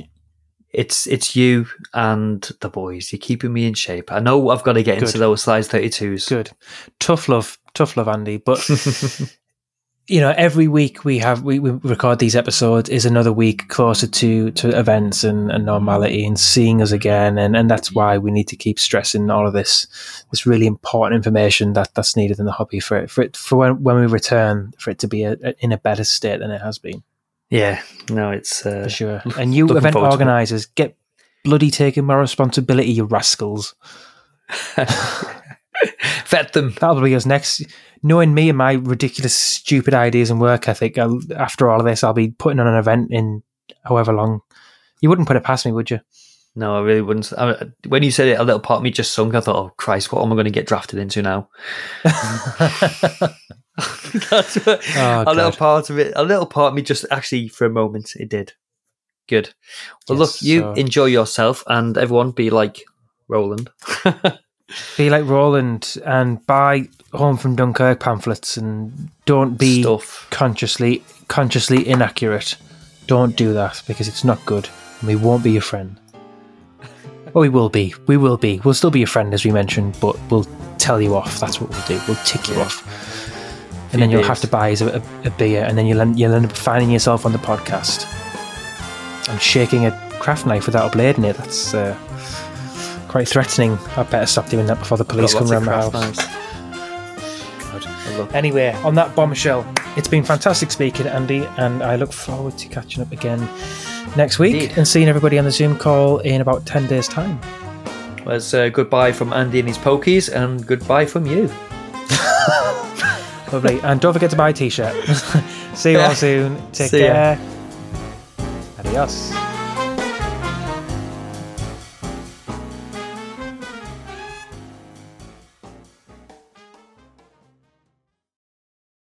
It's it's you and the boys. You're keeping me in shape. I know I've got to get into those size thirty twos. good. Tough love, tough love, Andy. But you know, every week we have we, we record these episodes is another week closer to to events and, and normality and seeing us again, and and that's why we need to keep stressing all of this this really important information that that's needed in the hobby for it for it for when when we return for it to be a- in a better state than it has been yeah, no, it's uh, for sure. And you event forward to it. organisers get bloody taking more responsibility, you rascals. vet them. That'll be us next. Knowing me and my ridiculous, stupid ideas and work ethic, I'll, after all of this, I'll be putting on an event in however long. You wouldn't put it past me, would you? No, I really wouldn't. I, when you said it, a little part of me just sunk. I thought, oh Christ, what am I going to get drafted into now? That's what, Oh, a little part of it. A little part of me just actually, for a moment, it did. Good. Well, look, you so- enjoy yourself, and everyone be like Roland. Be like Roland and buy Home from Dunkirk pamphlets and don't be Stuff. consciously consciously inaccurate. Don't do that because it's not good and we won't be your friend. Well, we will be. We will be. We'll still be your friend, as we mentioned, but we'll tell you off. That's what we'll do. We'll tick you off. And then you'll beers. have to buy a, a, a beer, and then you'll, end- you'll end up finding yourself on the podcast. I'm shaking a craft knife without a blade in it. That's uh, quite threatening. I better stop doing that before the police come lots around my house. God. Anyway, on that bombshell, it's been fantastic speaking, Andy, and I look forward to catching up again next week Indeed. and seeing everybody on the Zoom call in about 10 days' time. Well, it's uh, goodbye from Andy and his pokies, and goodbye from you. Lovely. and don't forget to buy a t shirt. See you all soon. Take See ya. care. Adios.